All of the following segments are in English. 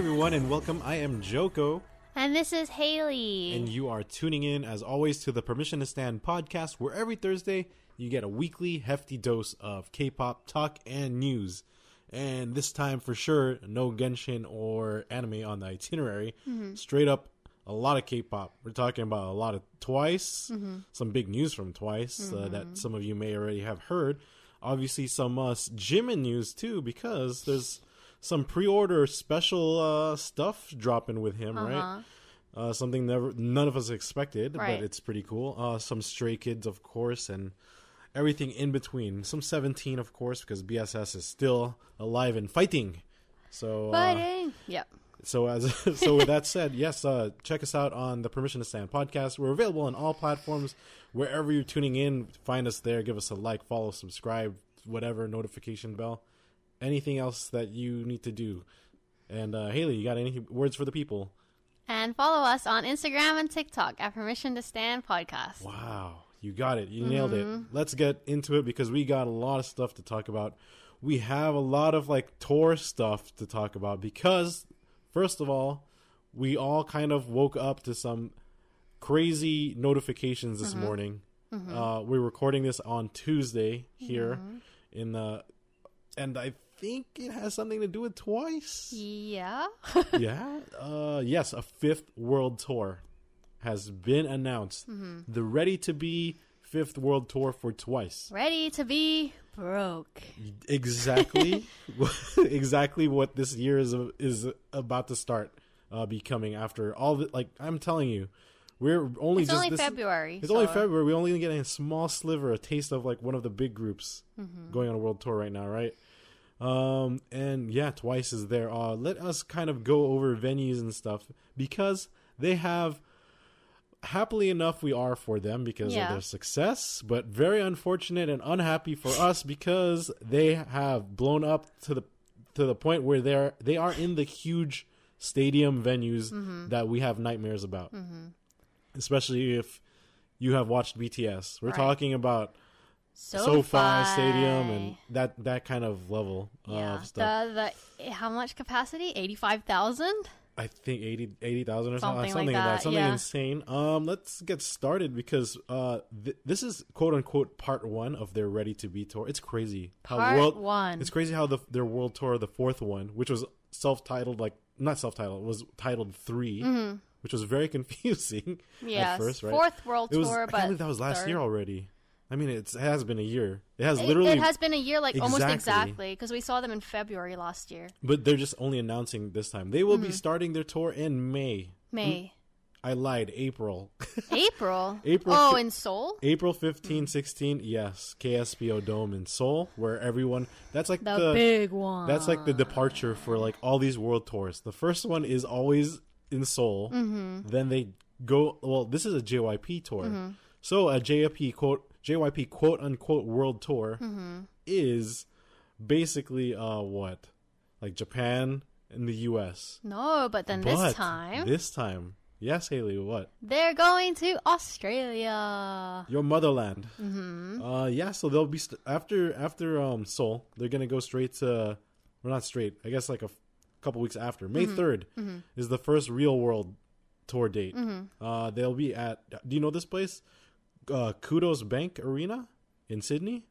Everyone, and welcome. I am Joko, And this is Haley. and you are tuning in, as always, to the Permission to Stan podcast, where every Thursday you get a weekly hefty dose of K-pop talk and news. And this time, for sure, no Genshin or anime on the itinerary. Straight up, a lot of K-pop. We're talking about a lot of Twice, some big news from Twice uh, that some of you may already have heard. Obviously, some uh, Jimin news too, because there's some pre-order special uh, stuff dropping with him, right? Uh, something never none of us expected, Right. but it's pretty cool. Uh, some Stray Kids, of course, and everything in between. Some Seventeen, of course, because BSS is still alive and fighting. So, uh, Yep. so as so with that said, yes, uh, check us out on the Permission to Stan podcast. We're available on all platforms. Wherever you're tuning in, find us there. Give us a like, follow, subscribe, whatever notification bell. Anything else that you need to do. And uh, Haley, you got any words for the people? And follow us on Instagram and TikTok at Permission to Stan Podcast. Wow, you got it. You nailed it. Let's get into it because we got a lot of stuff to talk about. We have a lot of like tour stuff to talk about because first of all, we all kind of woke up to some crazy notifications this morning. Uh, we're recording this on Tuesday here in the, and I think it has something to do with Twice. Yeah. yeah. Uh, yes, a fifth world tour has been announced. The ready to be fifth world tour for Twice. Ready to be broke. Exactly, exactly what this year is is about to start uh, becoming after all the like. I'm telling you, we're only It's just only this, February. It's only February. We're only getting a small sliver, a taste of like one of the big groups Mm-hmm. going on a world tour right now, right? Um, and yeah, Twice is there. Uh, let us kind of go over venues and stuff because they have. Happily enough, we are for them because Yeah. of their success, but very unfortunate and unhappy for us because they have blown up to the to the point where they're they are in the huge stadium venues Mm-hmm. that we have nightmares about especially if you have watched BTS. We're Right. talking about SoFi, SoFi Stadium and that that kind of level yeah. of stuff. The, the, how much capacity? 85,000? I think 80 80,000 or something, Something like something like that, that, something yeah. insane. Um, let's get started because uh, th- this is quote unquote part one of their Ready to Be tour. It's crazy how Part world one. It's crazy how the their world tour, the fourth one, which was self titled, like not self titled, was titled 3 which was very confusing Mm-hmm. Yes. at first, right? Fourth world was, tour, I but that was last third. year already. I mean, it's, it has been a year. It has It, literally, it has been a year, like almost Exactly. exactly, because we saw them in February last year. but they're just only announcing this time. They will Mm-hmm. be starting their tour in May. May. I lied. April. April. April Oh, in Seoul? April 15, 16. Yes, KSPO Dome in Seoul, where everyone. That's like The, the, big one. That's like the departure for like all these world tours. The first one is always in Seoul. Mm-hmm. Then they go. Well, this is a JYP tour. So a JYP quote JYP quote unquote world tour Mm-hmm. is basically uh what like Japan and the U.S. No, but then But this time this time, yes, Haley, what they're going to Australia. your motherland? Mm-hmm. Uh, yeah. So they'll be st- after after um Seoul. They're gonna go straight to, well, not straight. I guess like a f- couple weeks after May Mm-hmm. 3rd is the first real world tour date. Mm-hmm. Uh, they'll be at. Do you know this place? Uh, Qudos Bank Arena in Sydney.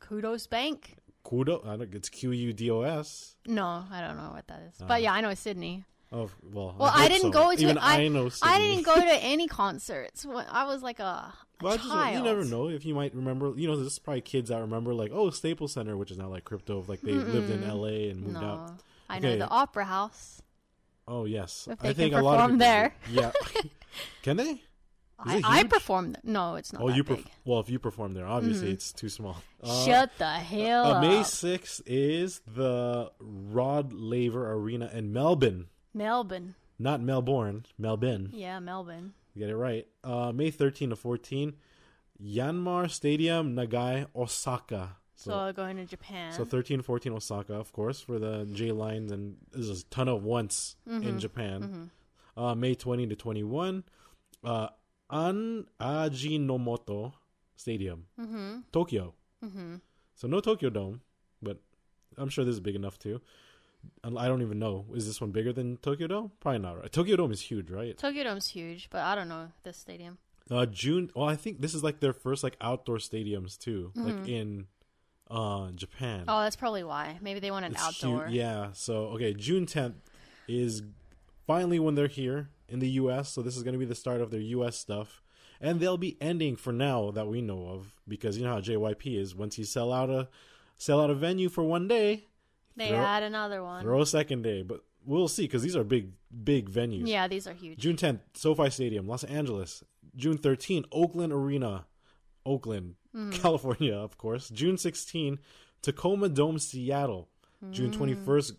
Qudos Bank. Kudo, I don't. It's Q U D O S. No, I don't know what that is. But yeah, I know Sydney. Oh well. Well, I, I, didn't so. go to. Even I, know. I didn't go to any concerts. I was like a, a Well, I just- child. you never know if you might remember. You know, there's probably kids that remember like, oh, Staples Center, which is now like crypto. Like they lived in L.A. and moved No, out. I know the Opera House. Oh yes, I think a lot of people there. Yeah, can they? I, I huge? performed. th- No, it's not. Oh, you perf- well, if you perform there, obviously it's too small. Uh, Shut the hell uh, up. May sixth is the Rod Laver Arena in Melbourne, Melbourne. not Melbourne, Melbourne. Yeah, Melbourne. You get it right. Uh, May 13 to 14, Yanmar Stadium, Nagai, Osaka. So, going to Japan. So 13, 14 Osaka, of course, for the J lines, and there's a ton of once Mm-hmm. in Japan. Uh, May 20 to 21, uh, An Ajinomoto Stadium, Mm-hmm. Tokyo. So no Tokyo Dome, but I'm sure this is big enough too. I don't even know. Is this one bigger than Tokyo Dome? Probably not, right? Tokyo Dome is huge, right? Tokyo Dome's huge, but I don't know this stadium. Uh, June. Well, I think this is like their first like outdoor stadiums too, Mm-hmm. like in uh Japan. Oh, that's probably why. Maybe they want an It's outdoor. hu- yeah. So okay, June 10th is finally when they're here in the U.S. So this is going to be the start of their U.S. stuff, and they'll be ending for now that we know of because you know how JYP is. Once you sell out a sell out a venue for one day, They Throw- add another one. throw a second day. But we'll see because these are big big venues. Yeah, these are huge. June 10th, SoFi Stadium, Los Angeles. June 13th, Oakland Arena, Oakland, hmm. California, of course. June 16th, Tacoma Dome, Seattle. June hmm. 21st,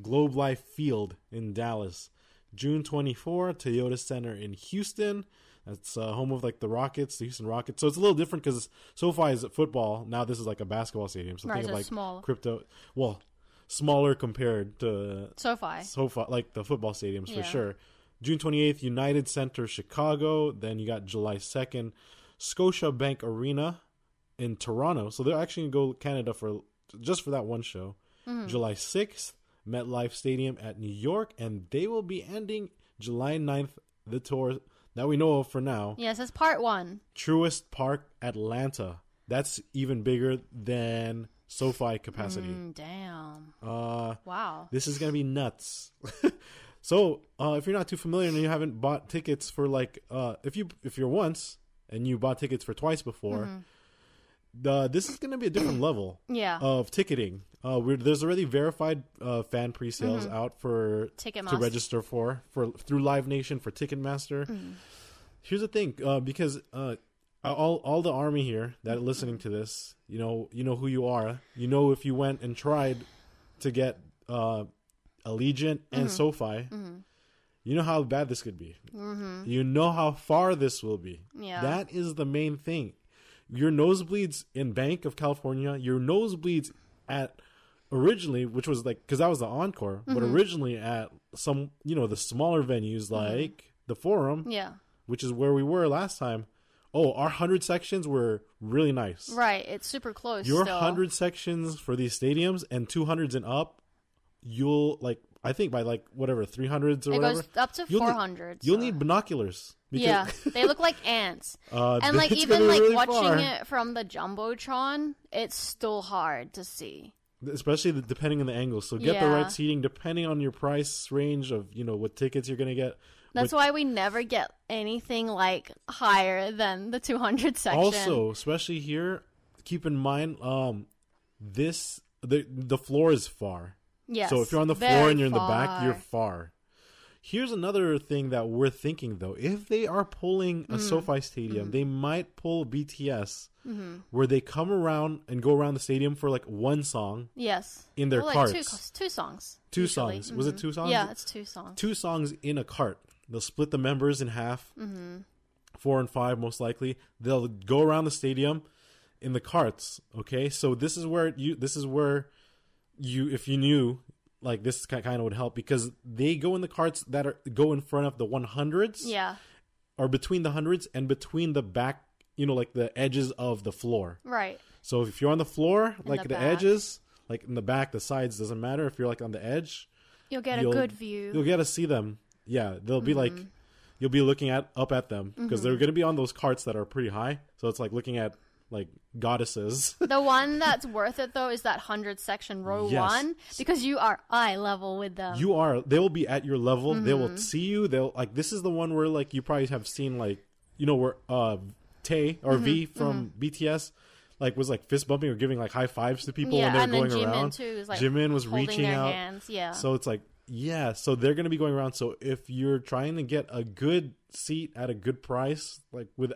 Globe Life Field in Dallas. June 24th, Toyota Center in Houston. That's uh, home of like the Rockets, the Houston Rockets. So it's a little different because SoFi is football. Now this is like a basketball stadium. So Right, think of like small. crypto. Well, smaller compared to SoFi. so far like the football stadiums for sure. June 28th, United Center, Chicago. Then you got July 2nd, Scotia Bank Arena in Toronto. So they're actually going to go Canada for just for that one show. Mm-hmm. July 6th, MetLife Stadium at New York. And they will be ending July 9th, the tour that we know of for now. Yes, that's part one. Truist Park, Atlanta. That's even bigger than SoFi capacity. Mm, damn. Uh, Wow. this is gonna be nuts. so, uh, if you're not too familiar and you haven't bought tickets for like, uh, if you if you're once and you bought tickets for twice before, the this is gonna be a different level Yeah. of ticketing. Uh, we're, there's already verified uh, fan pre-sales out for to register for for through Live Nation for Ticketmaster. Here's the thing, uh, because uh, all all the army here that are listening to this, you know, you know who you are. You know if you went and tried to get uh, Allegiant and SoFi, you know how bad this could be. You know how far this will be. Yeah. That is the main thing. Your nosebleeds in Bank of California, your nosebleeds at originally, which was like because that was the encore, but mm-hmm. originally at some you know the smaller venues mm-hmm. like the Forum, Yeah. which is where we were last time. Oh, our hundred sections were really nice. Right. It's super close. Your hundred sections for these stadiums and two hundreds and up, you'll like I think by like whatever three hundreds or It whatever. goes up to you'll need- 400. You'll need binoculars. Because, Yeah, they look like ants. Uh, and like even like really watching far. it from the jumbotron, it's still hard to see. especially the, depending on the angle. So get the right seating depending on your price range of you know what tickets you're gonna get. That's why we never get anything like higher than the 200 section. also, especially here, keep in mind um this the the floor is far. Yes, so if you're on the floor and you're in the back, you're far. Here's another thing that we're thinking though. If they are pulling Mm-hmm. a SoFi Stadium, mm-hmm. they might pull BTS mm-hmm. where they come around and go around the stadium for like one song, Yes. In their like carts. Two, two songs. two usually. songs. Was it mm-hmm. two songs? Yeah, it's two songs. two songs in a cart. They'll split the members in half, four and five most likely. They'll go around the stadium in the carts. Okay, so this is where you. This is where you, if you knew, like this kind of would help because they go in the carts that are go in front of the one hundreds, Yeah. or between the hundreds and between the back. You know, like the edges of the floor. Right. So if you're on the floor, In like the the, edges, like in the back, the sides doesn't matter. If you're like on the edge, You'll get a You'll- good view. You'll get to see them. Yeah, they'll be like, Mm-hmm. you'll be looking at up at them because they're going to be on those carts that are pretty high. So it's like looking at like goddesses. The one that's worth it though is that hundred section row Yes. one because you are eye level with them. you are. They will be at your level. They Mm-hmm. will see you. They'll like. This is the one where like you probably have seen like you know where uh Tay or V Mm-hmm. from BTS. Like was like fist bumping or giving like high fives to people yeah, when they were going Jimin around. too is like Jimin was reaching out. hands. Yeah. So it's like, yeah, so they're going to be going around. So if you're trying to get a good seat at a good price, like with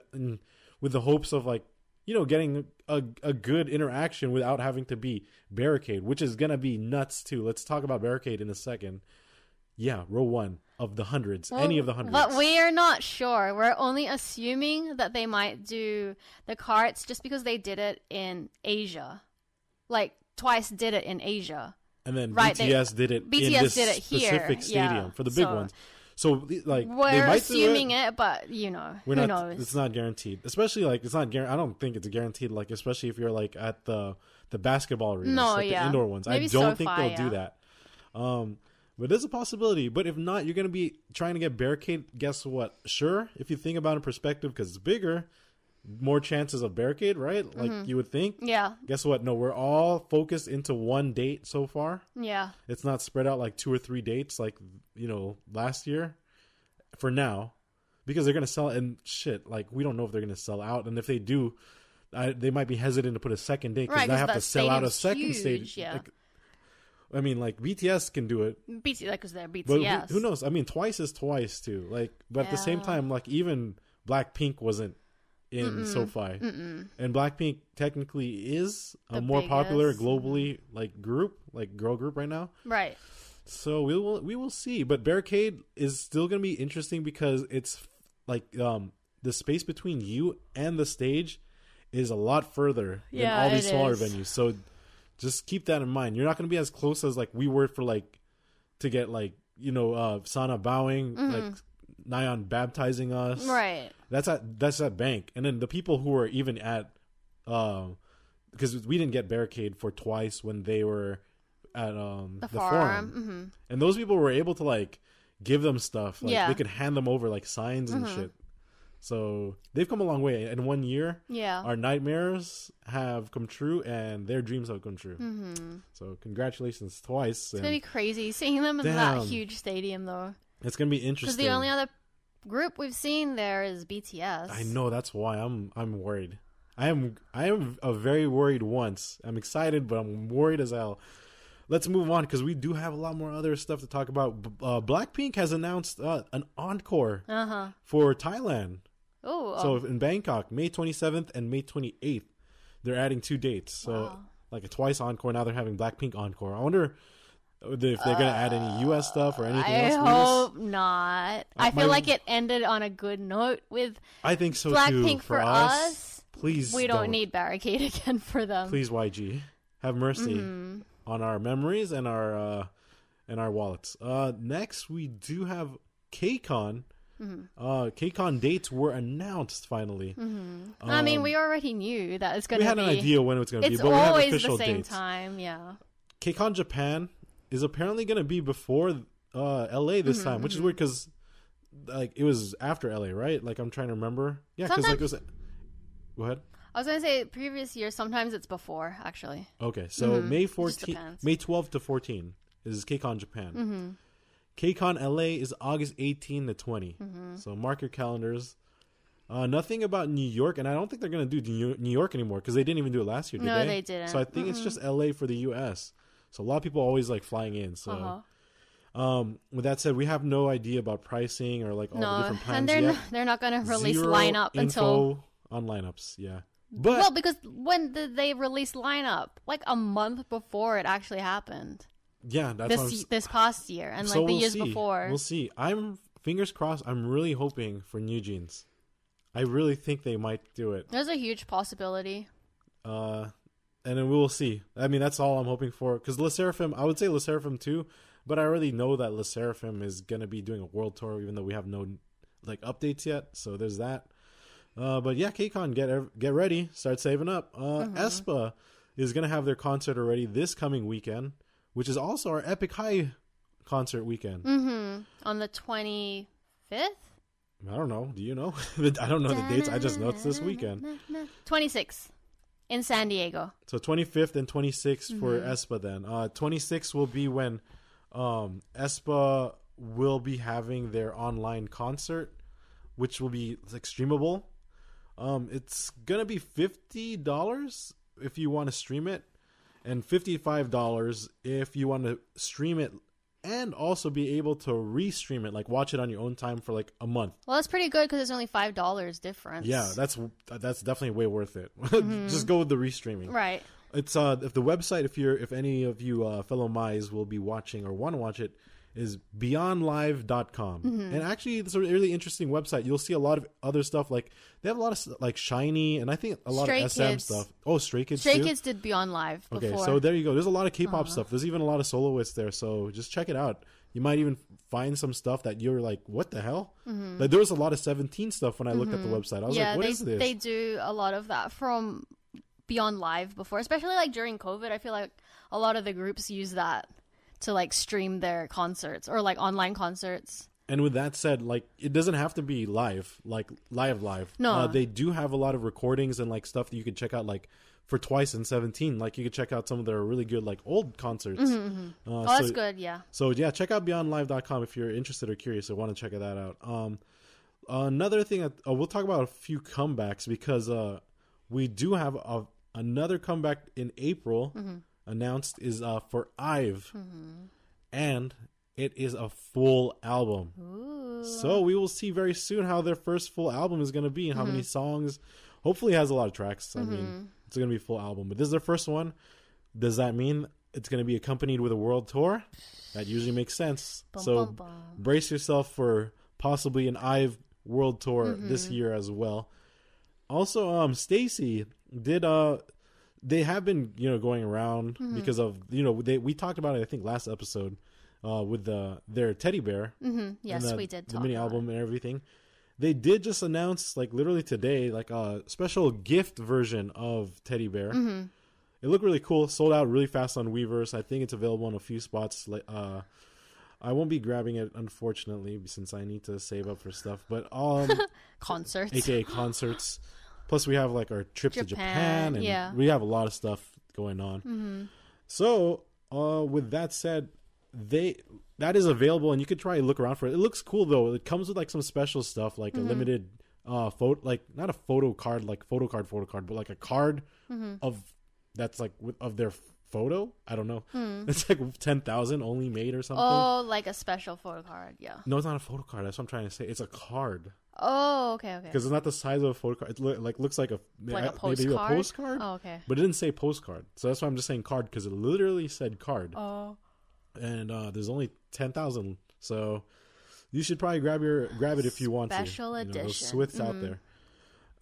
with the hopes of like, you know, getting a a good interaction without having to be barricade, which is to be nuts too. Let's talk about barricade in a second. Yeah, row one of the hundreds, any of the hundreds. But we are not sure. We're only assuming that they might do the carts just because they did it in Asia. Like twice did it in Asia. and then right, they- BTS did it in BTS this did it here, specific stadium yeah. for the big So- ones. So like We're might assuming it, but you know, We're who not. knows? It's not guaranteed. Especially like it's not. I don't think it's guaranteed. Like especially if you're like at the the basketball arenas, No, like yeah. the indoor ones. Maybe I don't think SoFi, they'll do that. Um, but there's a possibility. But if not, you're gonna be trying to get barricade. Guess what? Sure, if you think about it in perspective, because it's bigger, more chances of barricade, right? Like Mm-hmm. you would think. yeah, Guess what? No, we're all focused into one date so far. yeah. It's not spread out like two or three dates like you know last year. For now, because they're gonna sell and shit. Like we don't know if they're gonna sell out, and if they do, I, they might be hesitant to put a second date because Right, they 'cause have to sell out a second huge, stage. yeah. Like, I mean, like BTS can do it, BTS, like, because they're but BTS. who, who knows? I mean, twice is twice too. Like, but at the same time, like even Blackpink wasn't in SoFi, and Blackpink technically is a The more popular biggest, mm-hmm. globally like group, like girl group right now. Right. So we will we will see, but Barricade is still going to be interesting because it's like um the space between you and the stage is a lot further than all these smaller is. venues. So just keep that in mind. You're not going to be as close as like we were for like to get like you know uh Sana bowing like Nayeon baptizing us. Mm-hmm. Right. That's at that's at bank, and then the people who were even at, um, because we didn't get barricade for twice when they were at um The, the, farm. forum, hmm and those people were able to like give them stuff. Like Yeah. Mm-hmm. they could hand them over like signs and shit. So they've come a long way. In one year, Yeah. our nightmares have come true, and their dreams have come true. hmm So congratulations twice. It's and gonna be crazy seeing them in Damn. that huge stadium, though. It's gonna be interesting. Because the only other group we've seen there is BTS. I know that's why I'm I'm worried. I am I am a very worried once. I'm excited, but I'm worried as hell. Let's move on because we do have a lot more other stuff to talk about. Uh, Blackpink has announced uh, an encore Uh huh. for Thailand. Oh. So in Bangkok, May 27th and May 28th, they're adding two dates. So Wow. like a twice encore. Now they're having Blackpink encore. I wonder if they're going to add any U.S. stuff or anything I else. We will s- hope not. Uh, I feel my- like it ended on a good note with I think so Blackpink too. for us. please. We don't, need barricade again for them. please YG have mercy Mm-hmm. on our memories and our uh and our wallets. Uh next we do have KCON. Mm-hmm. Uh KCON dates were announced finally. I mean, Um, we already knew that it's going to. Be We had be. an idea when it was going to be, but we have official the same dates. time. Yeah. KCON Japan is apparently going to be before uh LA this Mm-hmm, time, which is weird cuz like it was after LA, right? Like I'm trying to remember. Yeah, cuz like it was Go ahead. I was going to say previous year. Sometimes it's before, actually. Okay, so May Mm-hmm. Just 14. May 12 to 14 is KCON Japan. Mm-hmm. KCON LA is August 18 to 20. Mm-hmm. So mark your calendars. Uh, nothing about New York, and I don't think they're going to do New York anymore because they didn't even do it last year. Did No, they? they didn't. So I think it's just LA for the U.S. So a lot of people always like flying in. So Uh-huh. Um, with that said, we have no idea about pricing or like all the no, different plans and they're yet. not, they're not gonna release Zero lineup until on lineups. Yeah, but well because when did they release lineup? Like a month before it actually happened. yeah, that's This what I'm, y- s- this past year and so like the we'll years see. before. We'll see. I'm fingers crossed. I'm really hoping for New Jeans. I really think they might do it. There's a huge possibility. Uh, and then we will see. I mean, that's all I'm hoping for. Because Le Seraphim, I would say Le Seraphim too, but I already know that Le Seraphim is gonna be doing a world tour, even though we have no like updates yet. So there's that. Uh, but yeah, KCON, get get ready, start saving up. Uh, Aespa is gonna have their concert already this coming weekend, which is also our Epic High concert weekend. Mm-hmm. On the 25th? I don't know. Do you know? I don't know the dates. I just know it's this weekend. 26th in San Diego. So 25th and 26th for Mm-hmm. AESPA then. Uh 26th will be when um AESPA will be having their online concert which will be like streamable. Um it's going to be $50 if you want to stream it and $55 if you want to stream it and also be able to re-stream it like watch it on your own time for like a month. Well, that's pretty good because it's only $5 difference. Yeah, that's that's definitely way worth it. Just go with the restreaming. Right. It's uh if the website if you're if any of you uh, fellow MYs will be watching or want to watch it is beyondlive.com. Mm-hmm. And actually it's a really interesting website. You'll see a lot of other stuff like they have a lot of like SHINee and I think a lot Stray of SM Kids. stuff. Oh, Stray Kids Stray too? Kids did Beyond Live Okay, so there you go. There's a lot of K-pop stuff. There's even a lot of soloists there, so just check it out. You might even find some stuff that you're like, "What the hell?" Like there was a lot of 17 stuff when I looked at the website. I was Mm-hmm. yeah, like, "What they, is this?" they do a lot of that from Beyond Live before, especially like during COVID. I feel like a lot of the groups use that to like stream their concerts or like online concerts. And with that said, like it doesn't have to be live, like live live. No. uh, they do have a lot of recordings and like stuff that you could check out, like for Twice and Seventeen. Like you could check out some of their really good like old concerts. Uh, Oh, that's good. Yeah. So yeah, check out beyondlive.com if you're interested or curious or want to check that out. Um, another thing, that, uh, we'll talk about a few comebacks because uh, we do have a, another comeback in April announced is uh, for Ive, and it is a full album. So we will see very soon how their first full album is going to be and how many songs. Hopefully, it has a lot of tracks. I mean, it's going to be a full album, but this is their first one. Does that mean it's going to be accompanied with a world tour? That usually makes sense. Bum, so bum, bum. brace yourself for possibly an Ive world tour this year as well. Also, um, STAYC did uh, they have been you know going around because of you know they we talked about it I think last episode, uh, with the their teddy bear. hmm Yes, the, we did. the talk mini album and everything. They did just announce like literally today like a special gift version of Teddy Bear. Mm-hmm. It looked really cool. Sold out really fast on Weverse. I think it's available in a few spots. Like, uh, I won't be grabbing it unfortunately since I need to save up for stuff. But um, concerts. aka concerts. Plus, we have like our trip to Japan, Japan, and yeah. we have a lot of stuff going on. Mm-hmm. So, uh, with that said, they that is available, and you could try and look around for it. It looks cool though. It comes with like some special stuff, like Mm-hmm. a limited uh photo, like not a photo card, like photo card, photo card, but like a card Mm-hmm. of that's like with, of their photo. I don't know. It's like ten thousand only made or something. Hmm. Oh, like a special photo card. Yeah. No, it's not a photo card. That's what I'm trying to say. It's a card Oh, okay, okay. because it's not the size of a photo card. It look, like looks like a Like a maybe a postcard? postcard. Oh, okay. But it didn't say postcard, so that's why I'm just saying card because it literally said card, Oh. and uh, there's only ten thousand. So you should probably grab your grab it if you want Special to. You know, those edition. Swifts out there.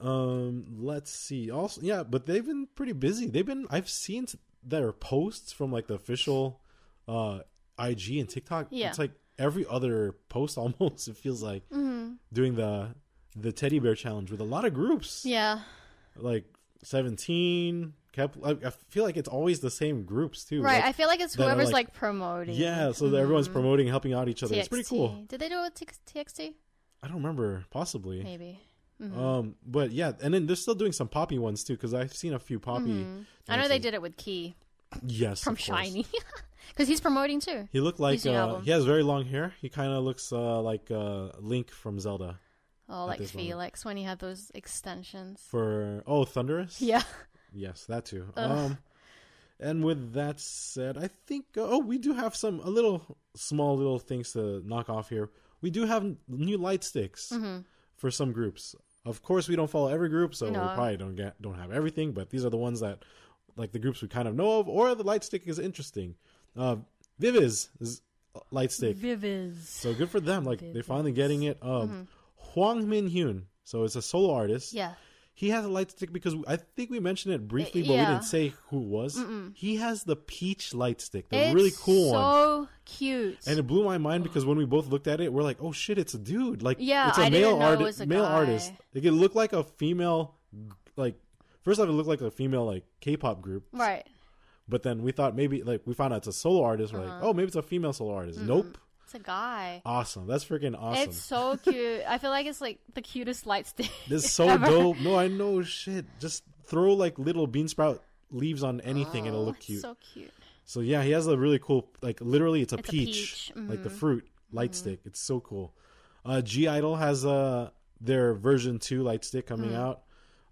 Um, let's see. Also, yeah, but they've been pretty busy. They've been. I've seen s- their posts from like the official uh IG and TikTok. Yeah. it's like every other post almost. It feels like Mm-hmm. doing the the teddy bear challenge with a lot of groups Yeah. like 17 kept I, I feel like it's always the same groups too Right. Like, I feel like it's whoever's like- like, promoting. yeah so that everyone's promoting helping out each other TXT. it's pretty cool Did they do it with TXT? i don't remember possibly Maybe. Um but yeah and then they're still doing some poppy ones too because i've seen a few poppy Mm-hmm. I know they did it with Key yes from. SHINee. Because he's promoting too. he looked like uh, he has very long hair he kind of looks uh like uh link from zelda Oh, like this moment. Felix when he had those extensions. for oh thunderous Yeah. Yes, that too. Ugh. Um, And with that said, I think uh, oh we do have some a little small little things to knock off here. We do have new light sticks Mm-hmm. For some groups. Of course, we don't follow every group, so we probably don't get don't have everything. But these are the ones that like the groups we kind of know of, or the light stick is interesting. Uh, Viviz is light stick, Viviz. so good for them. Like they're finally getting it. Um, Hwang Min Hyun, so it's a solo artist. Mm-hmm. Yeah. He has a light stick because I think we mentioned it briefly, but we didn't say who it was. He has the peach light stick, the It's really cool so one. So cute. And it blew my mind because when we both looked at it, we're like, "Oh shit, it's a dude!" Like, Yeah, it's a I male didn't know it artist, a male guy. artist. Like, it looked like a female, like first off, it looked like a female like K-pop group, right. but then we thought maybe like we found out it's a solo artist. We're Uh-huh. like, "Oh, maybe it's a female solo artist." Nope. It's a guy. Awesome. That's freaking awesome. It's so cute. I feel like it's like the cutest light stick. This is so ever. dope. No, I know shit. Just throw like little bean sprout leaves on anything and it'll look cute. So cute. So yeah, he has a really cool like literally it's a It's a peach, peach, Mm-hmm. like the fruit light stick. It's so cool. Uh G Idol has uh their version 2 light stick coming Mm. out.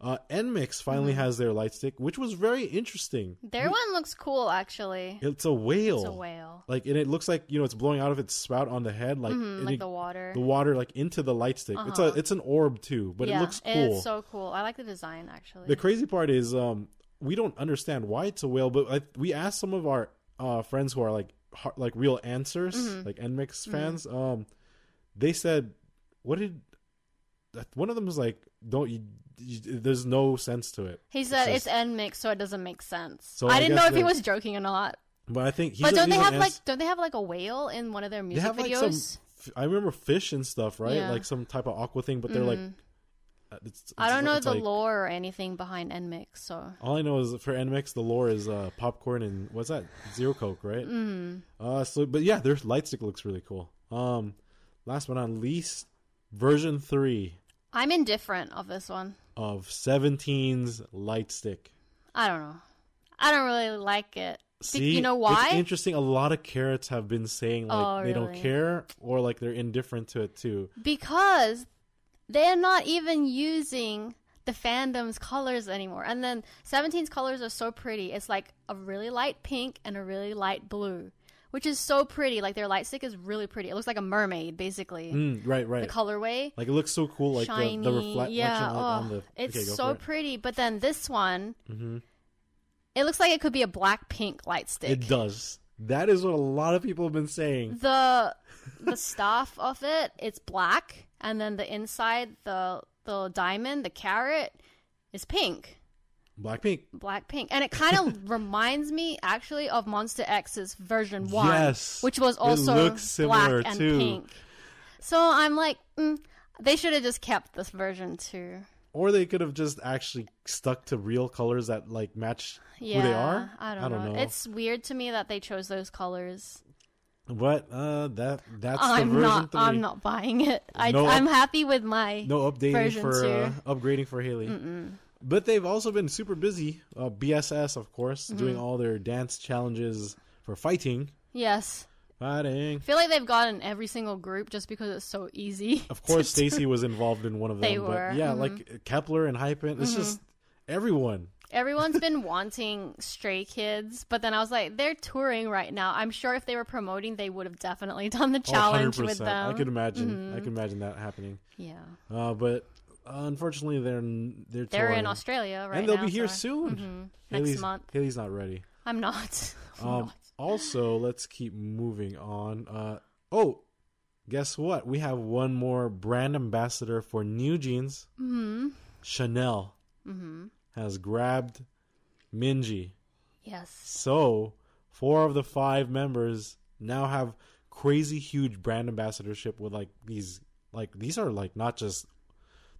Uh NMIXX finally Mm-hmm. has their light stick, which was very interesting. Their one looks cool actually. It's a whale. It's a whale. Like and it looks like, you know, it's blowing out of its spout on the head like, and Mm, like it- the water. the water like into the light stick. It's a it's an orb too, but it looks cool. It's so cool. I like the design actually. The crazy part is um we don't understand why it's a whale, but I, we asked some of our uh, friends who are like har- like real answers, Mm-hmm. like NMIXX fans. Um, they said, "What did?" One of them was like, "Don't you?" you there's no sense to it. he said just- it's end mix, so it doesn't make sense. So I I didn't know if he was joking or not. But I think he's But don't they have like don't they have like a whale in one of their music have like videos? some. I remember fish and stuff, right? Yeah. Mm-hmm. Like some type of aqua thing, but they're like. uh, It's, I don't know the like- lore or anything behind NMIXX, so All I know is for NMIXX, the lore is uh, popcorn and what's that? Zero Coke, right? Mm. Uh, so, but yeah, their light stick looks really cool. Um, last but not least, version three I'm indifferent of this one. of 17's light stick. I don't know. I don't really like it. See, you know why? It's interesting. A lot of Carats have been saying like Oh, they don't care or like they're indifferent to it too. Because they're not even using the fandom's colors anymore. And then 17's colors are so pretty. It's like a really light pink and a really light blue, which is so pretty. Like their light stick is really pretty. It looks like a mermaid, basically. Mm, right, right. The colorway. like it looks so cool. Like shiny. the, the reflection yeah, on oh, the. it's okay, so it. Mm-hmm. pretty. But then this one, it looks like it could be a black pink light stick. It does. That is what a lot of people have been saying. the the staff of it it's black and then the inside the the diamond the carrot is pink Blackpink. black pink and it kind of reminds me actually of Monsta X's version 1 Yes. which was also black and too. pink so i'm like mm, they should have just kept this version too Or they could have just actually stuck to real colors that like match yeah who they are. I, don't know. know. it's weird to me that they chose those colors but uh, that that's i'm version not three. i'm not buying it I, No i'm happy with my no updating version for uh, upgrading for Haley. But they've also been super busy. Uh, BSS, of course, Mm-hmm. doing all their dance challenges for fighting. yes Fighting. I feel like they've gotten every single group just because it's so easy. Of course, STAYC was involved in one of them. They but were, Mm-hmm. yeah, like Kep1er and Hypen. It's just everyone. Everyone's been wanting Stray Kids, but then I was like, they're touring right now. I'm sure if they were promoting, they would have definitely done the Oh, challenge 100%. with them. Mm-hmm. I could imagine. I could imagine that happening. yeah, Uh, but uh, unfortunately, they're they're they're in. Australia right and they'll now, be here so- soon. Next Haley's, month. Haley's not ready. I'm not. I'm Um, not. also, let's keep moving on. Uh, oh, guess what? We have one more brand ambassador for New Jeans. Mm-hmm. Chanel Mm-hmm. has grabbed Minji. Yes. So, four of the five members now have crazy huge brand ambassadorship with like these like these are like not just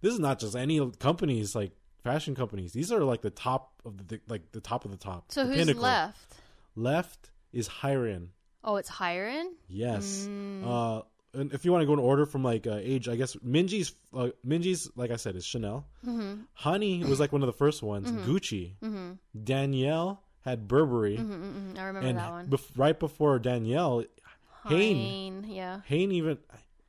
this is not just any companies like fashion companies. These are like the top of the like the top of the top. So the who's pinnacle. left? Left is Haerin. Oh, it's Haerin. Yes. Mm. Uh, and if you want to go in order from like uh, age, I guess Minji's uh, Minji's like I said is Chanel. Mm-hmm. Hanni was like one of the first ones. Gucci. Danielle had Burberry, Mm, I remember and that one. bef- right before Danielle, Hyein. Yeah. Hyein even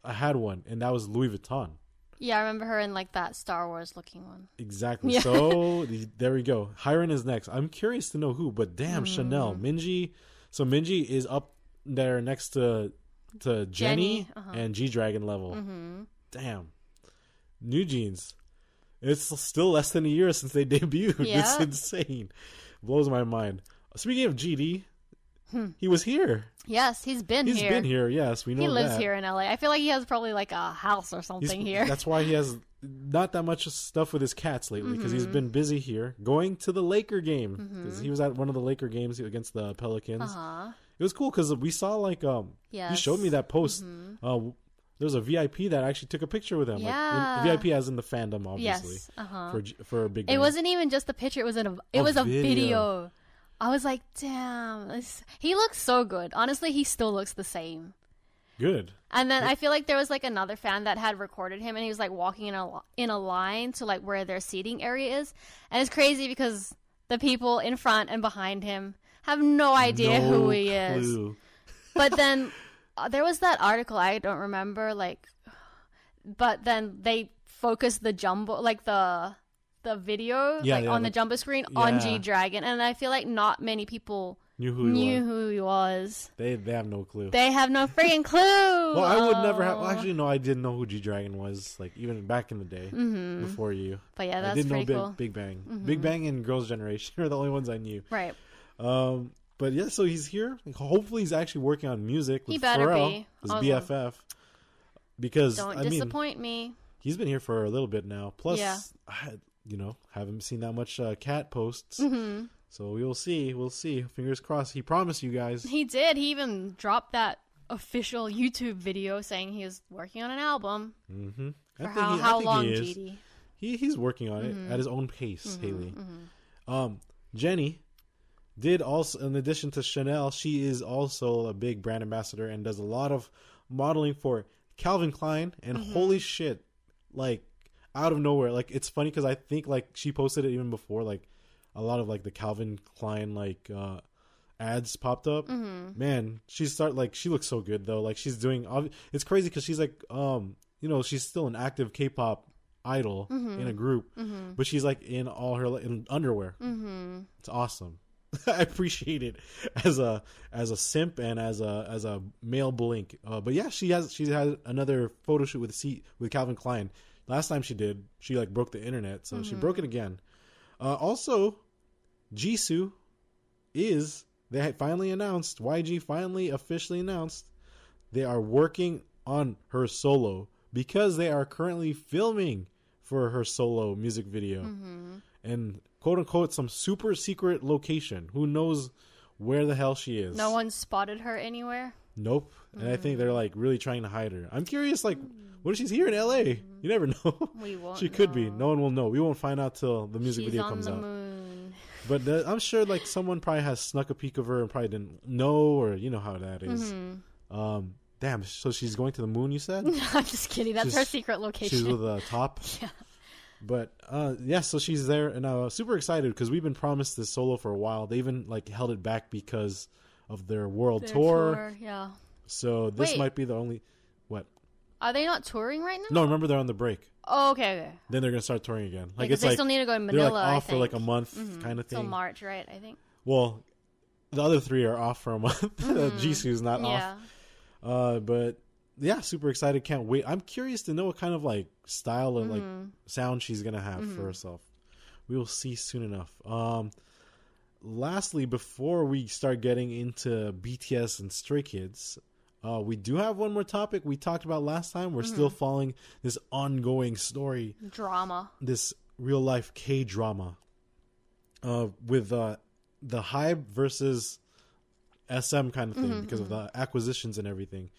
I had one, and that was Louis Vuitton. Yeah, I remember her in like that Star Wars looking one. Exactly. Yeah. So there we go. Haerin is next. I'm curious to know who, but damn, Mm. Chanel, Minji. So Minji is up there next to to Jennie, Jennie, uh-huh. and G Dragon level. Mm-hmm. Damn. New Jeans. It's still less than a year since they debuted. It's Yeah. insane. Blows my mind. Speaking of GD, he was here. Yes, he's been He's Hmm. here. been here. Yes, we know He lives that. here in LA. I feel like he has probably like a house or He's- something here. That's why he has not that much stuff with his cats lately because he's been busy here going to the Laker game because he was at one of the Laker games against the Pelicans. Uh huh. It was cool because we saw like um you Yes. showed me that post. Uh, there was a VIP that actually took a picture with him. Yeah. Like, VIP as in the fandom, obviously. Yes. Uh huh. For for a big. It game. wasn't even just a picture. It was in a. It was a video. video. I was like, damn, this, he looks so good. Honestly, he still looks the same. good. And then I feel like there was like another fan that had recorded him, and he was like walking in a in a line to like where their seating area is, and it's crazy because the people in front and behind him have no idea No who he is. But then uh, there was that article I don't remember like, but then they focused the jumbo like the the video Yeah, like yeah, on the jumbo screen on G Dragon, and I feel like not many people Knew who he knew was. who he was. They they have no clue. They have no freaking clue. well, I would never have. Oh. Well, actually, no, I didn't know who G Dragon was. Like even back in the day, before you. But yeah, I that's didn't know pretty Big, cool. Mm-hmm. Big Bang. Big Bang and Girls' Generation are the only ones I knew. Right. Um, but yeah, so he's here. Hopefully, he's actually working on music with He better Pharrell, be. his Awesome. BFF. Because Don't I mean, disappoint me. he's been here for a little bit now. Plus, Yeah. I, you know, haven't seen that much uh, cat posts. Mm-hmm. So we will see. We'll see. Fingers crossed. He promised you guys. He did. He even dropped that official YouTube video saying he was working on an album. Mm-hmm. For how, how long, GD? He he's working on Mm-hmm. it at his own pace, Haley. Um, Jennie did also, in addition to Chanel, she is also a big brand ambassador and does a lot of modeling for Calvin Klein. And Mm-hmm. holy shit, like out of nowhere, like it's funny because I think like she posted it even before, like a lot of like the Calvin Klein like uh ads popped up. Mm-hmm. Man, she start like she looks so good though. Like she's doing. It's crazy because she's like um you know she's still an active K-pop idol Mm-hmm. in a group, but she's like in all her in underwear. Mm-hmm. It's awesome. I appreciate it as a as a simp and as a as a male blink. Uh, but yeah, she has she has another photo shoot with C with Calvin Klein. Last time she did, she like broke the internet, so she broke it again. Uh, also, Jisoo is they had finally announced YG finally officially announced they are working on her solo because they are currently filming for her solo music video and quote unquote some super secret location. Who knows where the hell she is? No one spotted her anywhere. Nope. And I think they're like really trying to hide her. I'm curious, like, what if she's here in LA? You never know. We won't she could be. know. No one will know. We won't find out till the music She's video on comes the out. moon. But uh, I'm sure like someone probably has snuck a peek of her and probably didn't know, or you know how that is. Mm-hmm. Um, damn. So she's going to the moon. You said No, I'm just kidding. That's She's- her secret location. she's with a top. Yeah. But uh, yeah, so she's there, and I'm super excited because we've been promised this solo for a while. They even like held it back because of their world Their tour. Yeah. So this Wait. might be the only. What? Are they not touring right now? No, remember they're on the break. Oh, okay, okay. Then they're gonna start touring again. Like Because it's they like still need to go to they're Manila. like I off for like a month Mhm. kind of Till thing. March, right? I think. Well, the other three are off for a month. Jisoo's not Mm-hmm. Yeah. off. Uh, but yeah, super excited. Can't wait. I'm curious to know what kind of like style and like Mm-hmm. sound she's gonna have for herself. We will see soon enough. Um, lastly, before we start getting into BTS and Stray Kids, uh, we do have one more topic we talked about last time. We're still Mm-hmm. following this ongoing story Drama. this real life K drama uh, with uh, the Hybe versus SM kind of thing because of the acquisitions and everything.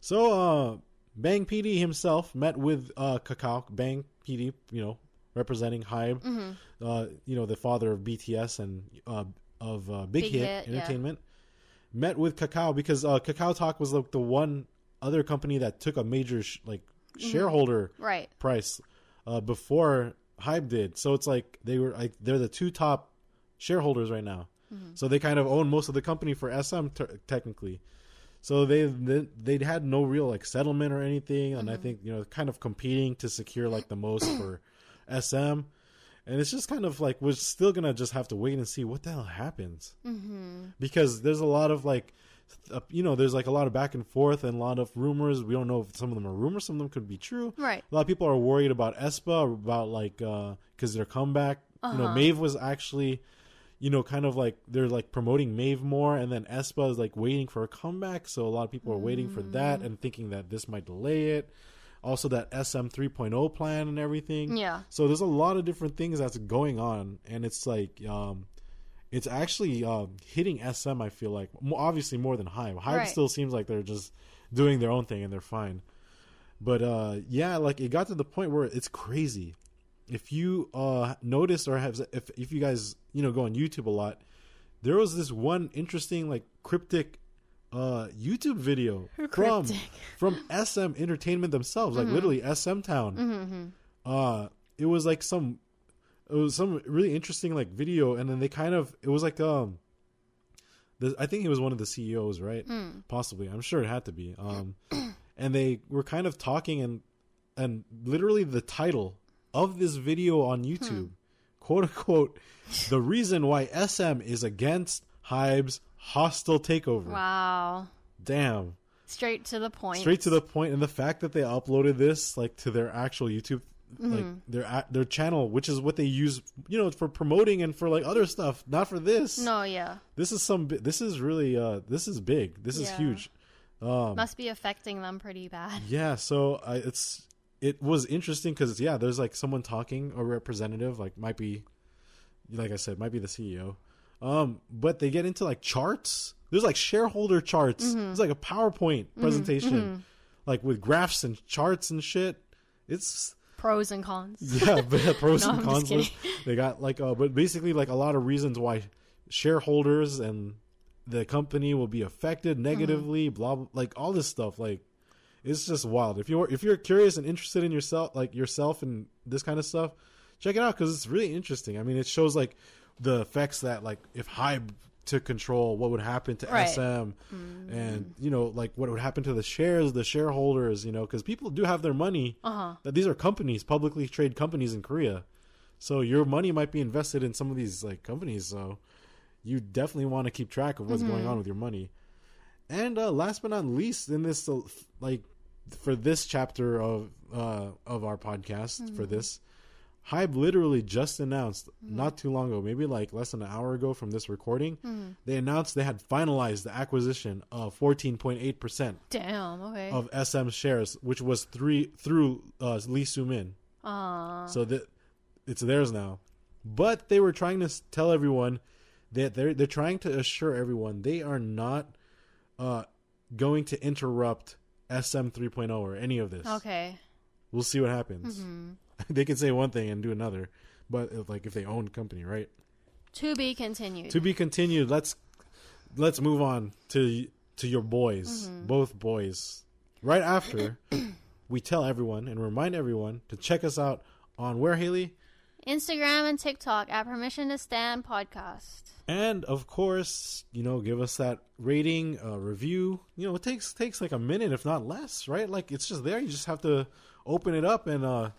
So uh, Bang PD himself met with uh, Kakao Bang PD, you know, representing Hybe, uh, you know, the father of BTS and uh, of uh, Big, Big Hit, Hit, yeah. Entertainment. Met with Kakao because uh, Kakao Talk was like the one other company that took a major sh- like shareholder Right. price uh, before Hybe did. So it's like they were like they're the two top shareholders right now. So they kind of own most of the company for SM t- technically. So they they they'd had no real like settlement or anything, and I think you know kind of competing to secure like the most for SM, and it's just kind of like we're still gonna just have to wait and see what the hell happens mm-hmm. because there's a lot of like. Uh, you know, there's like a lot of back and forth and a lot of rumors. We don't know if some of them are rumors, some of them could be true. Right. A lot of people are worried about Aespa, about like uh, because their comeback. You know, uh-huh. Mave was actually, you know, kind of like they're like promoting Mave more, and then Aespa is like waiting for a comeback. So a lot of people are waiting for mm. that and thinking that this might delay it. Also, that SM 3.0 plan and everything. Yeah. So there's a lot of different things that's going on, and it's like, um, it's actually uh, hitting SM. I feel like obviously more than Hybe. Hybe Right. still seems like they're just doing their own thing and they're fine. But uh, yeah, like it got to the point where it's crazy. If you uh, notice or have, if if you guys you know go on YouTube a lot, there was this one interesting like cryptic uh, YouTube video from from SM Entertainment themselves, like literally SM Town. Uh, it was like some, it was some really interesting like video, and then they kind of it was like um, the, I think he was one of the CEOs, right? Possibly, I'm sure it had to be. Um, and they were kind of talking and and literally the title of this video on YouTube, quote unquote, the reason why SM is against Hybe's hostile takeover. Wow. Damn. Straight to the point. Straight to the point, and the fact that they uploaded this like to their actual YouTube, like their their channel, which is what they use, you know, for promoting and for like other stuff, not for this. No, yeah. This is some. This is really. uh This is big. This is huge. Um, Must be affecting them pretty bad. Yeah, so I, it's it was interesting because yeah, there's like someone talking, a representative, like might be, like I said, might be the CEO. Um, but they get into like charts. There's like shareholder charts. Mm-hmm. It's like a PowerPoint presentation, like with graphs and charts and shit. It's Pros and cons. yeah, but pros No, and cons. list. They got like, uh, but basically like a lot of reasons why shareholders and the company will be affected negatively. Blah, blah, like all this stuff. Like it's just wild. If you're if you're curious and interested in yourself, like yourself and this kind of stuff, check it out because it's really interesting. I mean, it shows like the effects that like if Hybe took control, what would happen to Right. SM, and you know like what would happen to the shares, the shareholders, you know, because people do have their money. Uh-huh. That these are companies, publicly traded companies in Korea, so your money might be invested in some of these like companies. So you definitely want to keep track of what's going on with your money. And uh, last but not least, in this uh, like for this chapter of uh, of our podcast for this, Hybe literally just announced not too long ago, maybe like less than an hour ago from this recording, they announced they had finalized the acquisition of 14.8 percent Damn, okay. of SM shares, which was three through uh, Lee Soo-man. Uh, So that it's theirs now. But they were trying to tell everyone that they're they're trying to assure everyone they are not uh, going to interrupt SM 3.0 or any of this. okay. We'll see what happens. they can say one thing and do another, but if, like if they own company, right? To be continued. To be continued. Let's let's move on to to your boys, both boys. Right after we tell everyone and remind everyone to check us out on where Haley Instagram and TikTok at Permission to Stan Podcast. And of course, you know, give us that rating, uh, review. You know, it takes takes like a minute, if not less, right? Like it's just there. You just have to open it up and uh,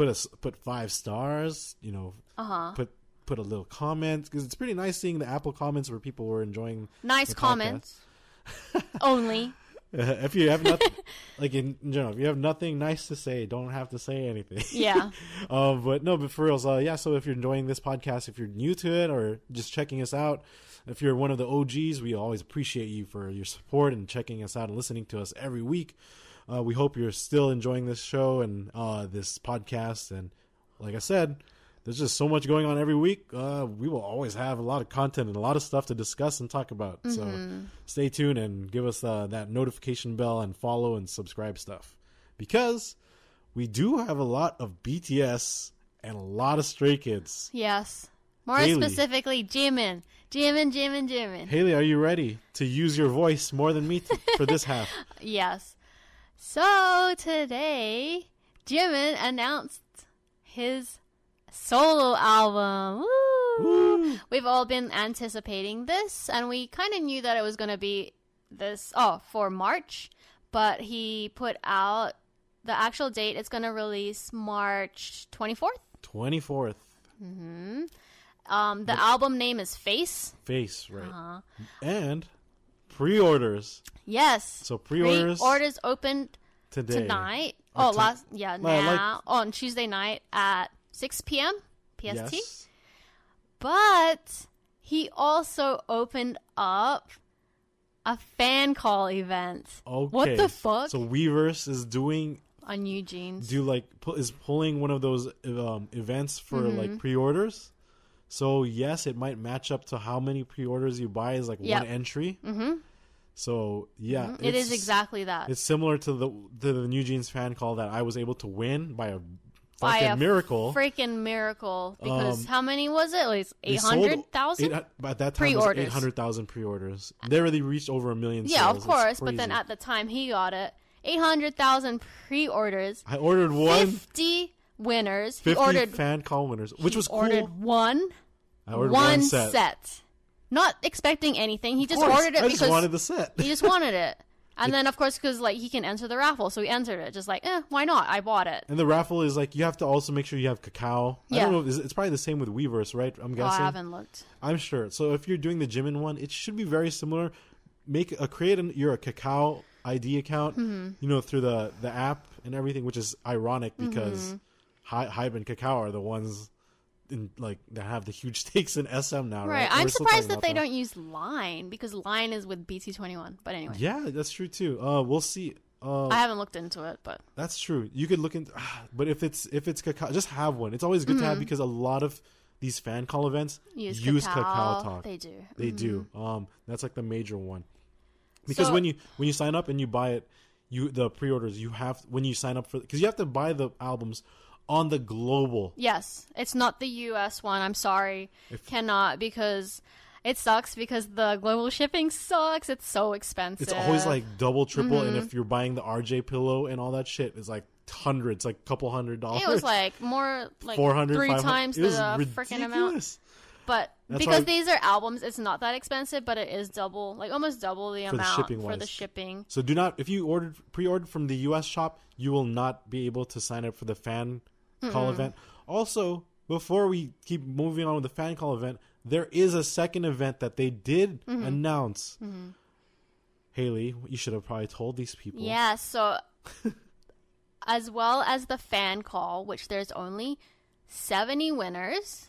put a s- put five stars. You know, Uh-huh. put put a little comment because it's pretty nice seeing the Apple comments where people were enjoying. Nice comments. Only. if you have nothing, like in, in general, if you have nothing nice to say, don't have to say anything. Yeah. um, but no, but for reals, uh, yeah. So if you're enjoying this podcast, if you're new to it or just checking us out, if you're one of the OGs, we always appreciate you for your support and checking us out and listening to us every week. Uh, we hope you're still enjoying this show and uh, this podcast. And like I said, there's just so much going on every week. Uh, we will always have a lot of content and a lot of stuff to discuss and talk about. So stay tuned and give us uh, that notification bell and follow and subscribe stuff because we do have a lot of BTS and a lot of Stray Kids. Yes. More Haley. specifically, Jimin. Jimin, Jimin, Jimin. Haley, are you ready to use your voice more than me t- for this half? Yes. So today, Jimin announced his solo album. Woo! Woo! We've all been anticipating this, and we kind of knew that it was going to be this oh for March, but he put out the actual date. It's gonna release March twenty fourth. Twenty fourth. Um, the album name is Face. Face right. Uh-huh. And pre-orders Yes. So pre-orders- orders opened today. tonight. Or Oh, ton- last yeah No, like- now on Tuesday night at six p.m. PST. Yes. But he also opened up a fan call event. Okay. What the fuck? So Weverse is doing on New Jeans. do like pu- is pulling one of those um, events for Mm-hmm. like pre-orders. So yes, it might match up to how many pre-orders you buy is like Yep. one entry. Mm-hmm. So yeah, it is exactly that. It's similar to the to the New Jeans fan call that I was able to win by a By fucking a miracle. Freaking miracle. Because Um, how many was it? Like eight hundred thousand? At that time, it was Pre-orders. eight hundred thousand pre-orders. They already reached over a million. Yeah, of sales. Course. But then at the time he got it, eight hundred thousand pre-orders. I ordered one Fifty winners. He fifty ordered. fan call winners, which he was ordered cool. one. I ordered one one set. set. Not expecting anything. He just course, ordered it I because just wanted the set. he just wanted it. And then, of course, because like he can enter the raffle, so he entered it. Just like, eh, why not? I bought it. And the raffle is like you have to also make sure you have Kakao. Yeah. I don't know. It's, it's probably the same with Weverse, right? I'm Oh, I haven't looked. I'm sure. So if you're doing the Jimin one, it should be very similar. Make a create an, your Kakao ID account, Mm-hmm. you know, through the the app and everything, which is ironic Mm-hmm. because Hy- Hybe and Kakao are the ones in like that have the huge stakes in SM now, right? Right. I'm surprised that they about don't use Line because Line is with BT21. But anyway, Yeah, that's true too. Uh, we'll see. Uh, I haven't looked into it, but That's true. You could look into, but if it's if it's Kakao, just have one. It's always good to have because a lot of these fan call events use, use Kakao. cacao talk. They do. They do. Um, that's like the major one. Because So- when you when you sign up and you buy it, you the pre-orders you have when you sign up for because you have to buy the albums on the global. Yes, it's not the US one. I'm sorry. Cannot because it sucks because the global shipping sucks. It's so expensive. It's always like double, triple, and Mm-hmm. if you're buying the RJ pillow and all that shit, it's like hundreds, like a couple hundred dollars. it was like more like 400, three 500. times the freaking amount. But That's because these are albums, it's not that expensive, but it is double, like almost double the For the amount shipping for the shipping. So do not if you ordered pre-ordered from the US shop, you will not be able to sign up for the fan call event. Also, before we keep moving on with the fan call event, there is a second event that they did Mm-hmm. announce. Haley, you should have probably told these people. Yeah, so as well as the fan call, which there's only 70 winners,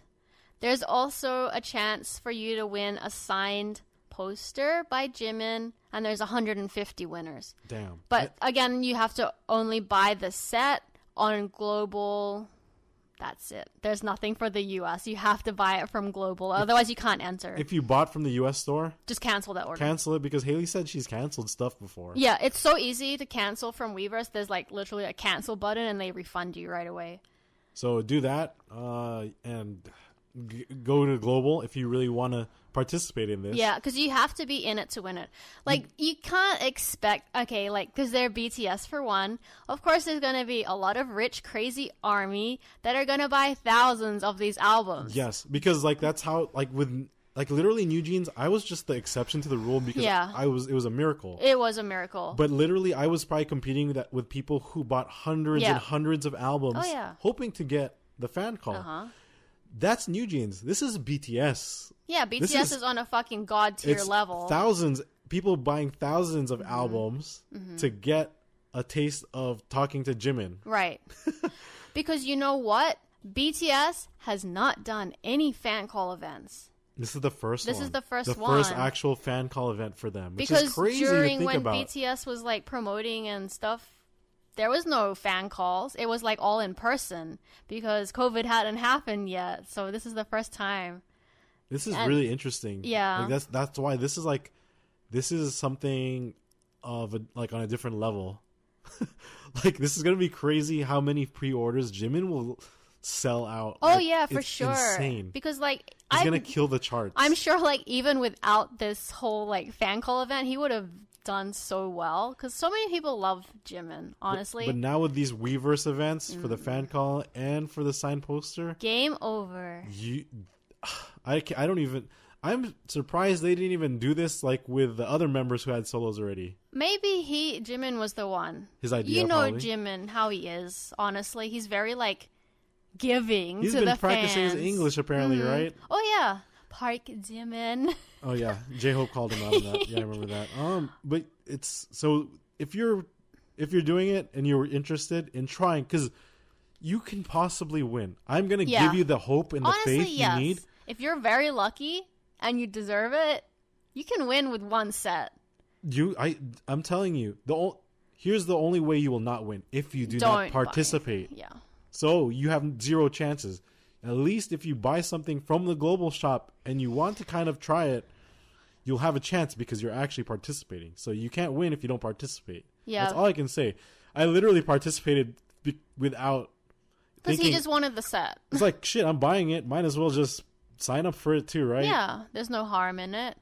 there's also a chance for you to win a signed poster by Jimin, and there's 150 winners. Damn. But again, you have to only buy the set on global. That's it. There's nothing for the US. You have to buy it from global. Otherwise, you can't enter. if you bought from the US store, Just cancel that order. cancel it because Haley said she's canceled stuff before. Yeah, it's so easy to cancel from Weverse. There's like literally a cancel button and they refund you right away. So do that uh, and g- go to global if you really want to participate in this. Yeah, because you have to be in it to win it. Like, you can't expect, okay, like, because they're BTS for one. Of course, there's going to be a lot of rich, crazy army that are going to buy thousands of these albums. Yes, because like that's how like with like literally New Jeans, I was just the exception to the rule because Yeah. I was it was a miracle. It was a miracle. but literally, I was probably competing that with people who bought hundreds Yeah. and hundreds of albums, Oh, yeah. hoping to get the fan call. uh-huh. That's New Jeans. This is BTS. Yeah, BTS is, is- on a fucking god tier level. thousands people buying thousands of Mm-hmm. albums to get a taste of talking to Jimin. Right. because you know what? BTS has not done any fan call events. This is the first. This one. is the first the first actual fan call event for them, because is crazy to during when about. BTS was like promoting and stuff, there was no fan calls. It was like all in person because COVID hadn't happened yet. So this is the first time. This is And- really interesting. Yeah. like that's that's why this is like this is something of a, like on a different level. like this is gonna be crazy how many pre-orders Jimin will sell out. Oh Like, yeah, for it's sure. Insane. Because like He's I, gonna kill the charts. I'm sure like even without this whole like fan call event, he would have done so well because so many people love Jimin. Honestly, But now with these Weverse events for the Mm. fan call and for the signed poster, game over. you, I I don't even. I'm surprised they didn't even do this like with the other members who had solos already. Maybe he Jimin was the one. His idea, You know probably. Jimin how he is. Honestly, he's very like giving He's to been the practicing fans. his English apparently, Mhm. right? Oh yeah, Park Jimin. Oh yeah, J Hope called him out on that. Yeah, I remember that. Um, but it's so if you're if you're doing it and you're interested in trying, because you can possibly win. I'm gonna Yeah. give you the hope and the Honestly, faith yes. you need. If you're very lucky and you deserve it, you can win with one set. You, I, I'm telling you, the ol- here's the only way you will not win if you do Don't not buy. participate. Yeah. So you have zero chances. At least if you buy something from the global shop and you want to kind of try it, you'll have a chance because you're actually participating. So you can't win if you don't participate. Yeah. That's all I can say. I literally participated be- without Because he just wanted the set. it's like shit. I'm buying it. Might as well just sign up for it too, right? Yeah, there's no harm in it.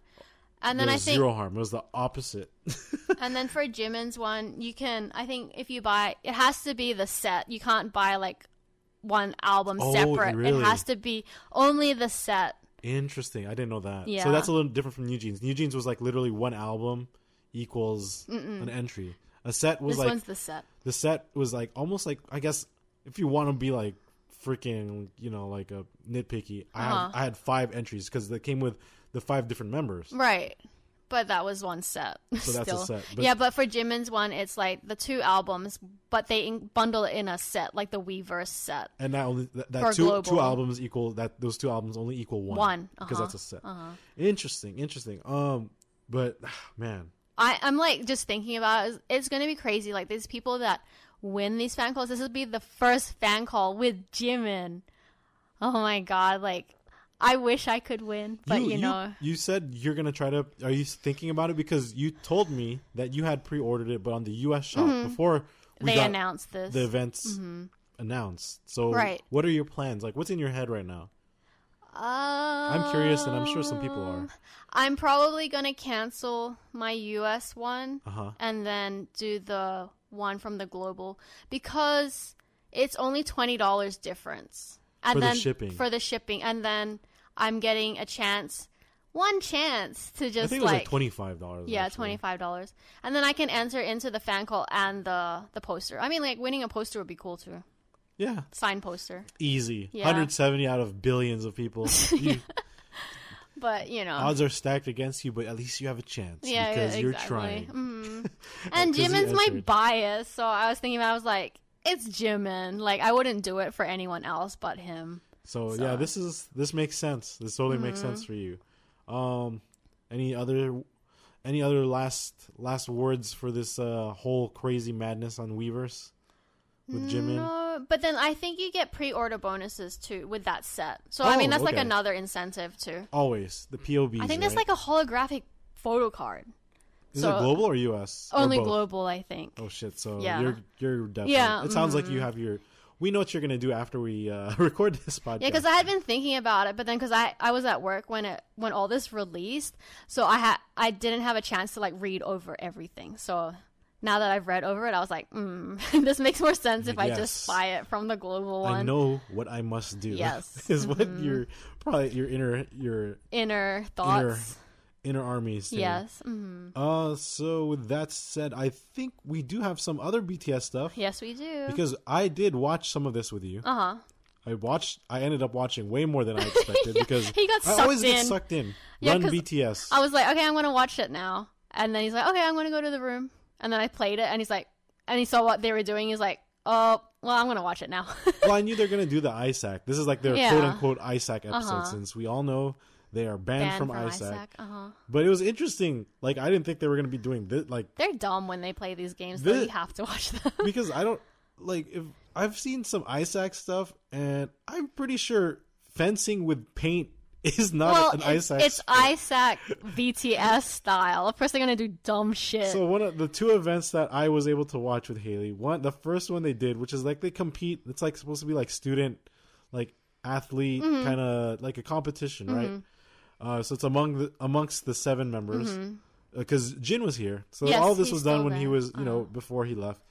And then I think, zero harm. It was the opposite. and then for Jimin's one, you can. I think if you buy, it has to be the set. You can't buy like one album Oh, separate. really? It has to be only the set. Interesting. I didn't know that. Yeah. So that's a little different from New Jeans. New Jeans was like literally one album equals an entry. A set was This like one's the set. the set was like almost like I guess if you want to be like freaking you know like a nitpicky, I Uh-huh. had I had five entries because they came with the five different members. Right. But that was one set. So that's a still. set, but- yeah, but for Jimin's one, it's like the two albums, but they in- bundle it in a set, like the Weverse set. And that only that, that two global. two albums equal that those two albums only equal one. One, because uh-huh, that's a set. Interesting, interesting. Um, but man, I, I'm like just thinking about it. It's, it's gonna be crazy. Like these people that win these fan calls. This would be the first fan call with Jimin. Oh my god! Like I wish I could win, but you, know, you said you're gonna try to. Are you thinking about it because you told me that you had pre-ordered it, but on the U.S. shop before we Mm-hmm. they got announced this. the events announced. So, Right. what are your plans? Like, what's in your head right now? I'm curious, and I'm sure some people are. Um, I'm probably gonna cancel my US one Uh huh. and then do the one from the global because it's only twenty dollars difference. And For the then shipping. for the shipping, and then I'm getting a chance, one chance to just I think it was like like, twenty five dollars. yeah, twenty five dollars, and then I can enter into the fan call and the the poster. I mean, like winning a poster would be cool too, Yeah, sign poster. easy. Yeah. 170 out of billions of people. You, But you know, odds are stacked against you, but at least you have a chance yeah, because yeah, you're exactly. trying. Mhm. and Jimin's my bias, so I was thinking, I was like, it's Jimin. Like I wouldn't do it for anyone else but him. So, So- Mm-hmm. yeah, this is this makes sense. This totally makes sense for you. Um, any other any other last last words for this uh, whole crazy madness on Weverse with Jimin? No, but then I think you get pre-order bonuses too with that set. So I mean, Oh, that's like another incentive too. Always the POBs. I think there's right? like a holographic photo card. is so- it global or US? Only both? global, I think. Oh shit! So Yeah. you're you're definitely. Yeah, It sounds like mhm. you have your. We know what you're gonna do after we uh, record this podcast. Yeah, because I had been thinking about it, but then because I, I was at work when it when all this released, so I had I didn't have a chance to like read over everything. So now that I've read over it, I was like, mm, this makes more sense if I just buy it from the global one. I know what I must do. Yes. is what your probably your inner your Inner thoughts. inner armies. saying. yes. hmm Uh, so with that said, I think we do have some other BTS stuff Yes, we do. because I did watch some of this with you. uh huh. I watched. I ended up watching way more than I expected because He got I always sucked get in. sucked in. Yeah, Run BTS. I was like, okay, I'm gonna watch it now. And then he's like, okay, I'm gonna go to the room. And then I played it, and he's like, and he saw what they were doing. He's like, oh, well, I'm gonna watch it now. well, I knew they're gonna do the ISAC. This is like their Yeah. quote unquote ISAC episode, Uh-huh. since we all know they are banned, from, ISAC. Uh huh. But it was interesting. Like I didn't think they were gonna be doing this. Like They're dumb when they play these games, so The- you have to watch them. because I don't like if I've seen some ISAC stuff, and I'm pretty sure fencing with paint is not well, an it's, ISAC. it's. ISAC BTS style. Of course, they're gonna do dumb shit. So one of the two events that I was able to watch with Haley, one the first one they did, which is like they compete. It's like supposed to be like student, like athlete, Mm-hmm. kind of like a competition, right? Uh, so it's among the amongst the seven members because Jin was here. So Mm-hmm. Yes, all this was done when he was, you know, Uh-huh. before he left.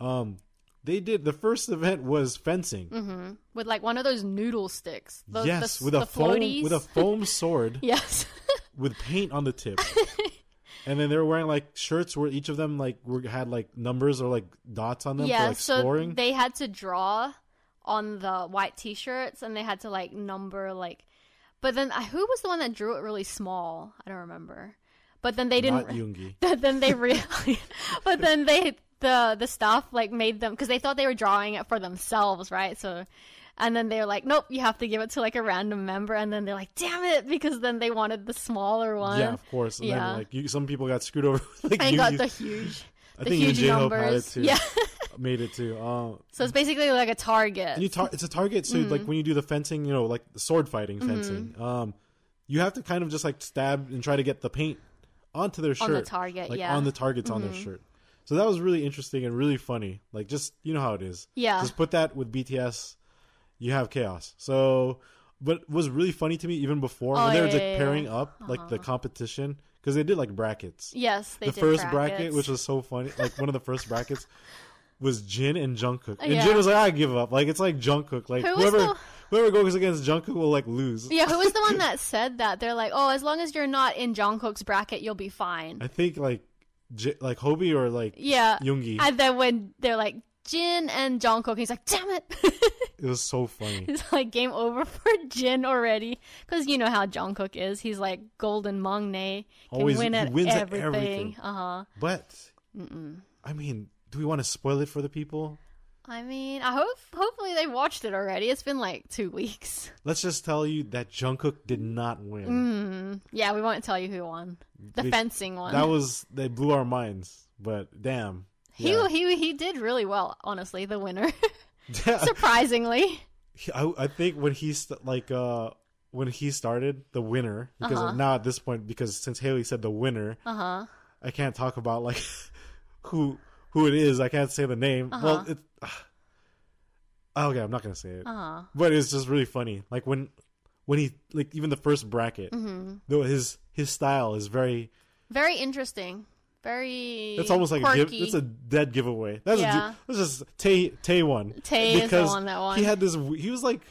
Um, they did the first event was fencing. Mm-hmm. with like one of those noodle sticks. The, yes, the, with a the foam floaties. with a foam sword yes. with paint on the tip. and then they were wearing like shirts where each of them like were, had like numbers or like dots on them yeah, for like so scoring. they had to draw on the white t-shirts and they had to like number like but then uh, who was the one that drew it really small i don't remember but then they didn't Not then they really but then they the the staff like made them because they thought they were drawing it for themselves right so and then they were like nope you have to give it to like a random member and then they're like damn it because then they wanted the smaller one Yeah, of course. And Yeah. then like you, some people got screwed over. like and got the huge I the think huge J-Hope had it numbers too. yeah made it too. Uh, so it's basically like a target you tar- it's a target. So Mm-hmm. like when you do the fencing, you know, like the sword fighting fencing, um, you have to kind of just like stab and try to get the paint onto their shirt On the target, like yeah. on the targets on their shirt. So that was really interesting and really funny. Like just you know how it is. Yeah. Just put that with BTS, you have chaos. So, but was really funny to me even before Oh, when they were yeah, like yeah, yeah. pairing up like the competition because they did like brackets Yes, they the first bracket, which was so funny, like one of the first brackets was Jin and Jungkook, and Yeah. Jin was like, "I give up." Like it's like Jungkook, like Who was whoever the- whoever goes against Jungkook will like lose. Yeah, who was the one that said that? They're like, oh, as long as you're not in Jungkook's bracket, you'll be fine. I think like J- like Hobie or like Yeah. Yoongi. And then when they're like Jin and Jungkook, he's like, damn it. it was so funny. it's like game over for Jin already. Because you know how Jungkook is. He's like golden maknae. Can Always- win he at wins at everything. everything. Uh huh. But I mean, do we want to spoil it for the people? I mean, I hope hopefully they watched it already. It's been like two weeks. Let's just tell you that Jungkook did not win. Yeah, we won't tell you who won. The They- fencing one. That was they blew our minds. But damn, he yeah. he he did really well, honestly. The winner, surprisingly. I, I think when he st- like uh when he started the winner because now at this point because since Haley said the winner Uh huh. I can't talk about like who who it is I can't say the name well it's okay I'm not gonna say it Uh huh. but it's just really funny like when when he like even the first bracket Mm-hmm. though his his style is very Very interesting. Very. it's almost like a give, it's a dead giveaway that's Yeah. a, let's just Tay Tay one Tay is the because one that won. he had this he was like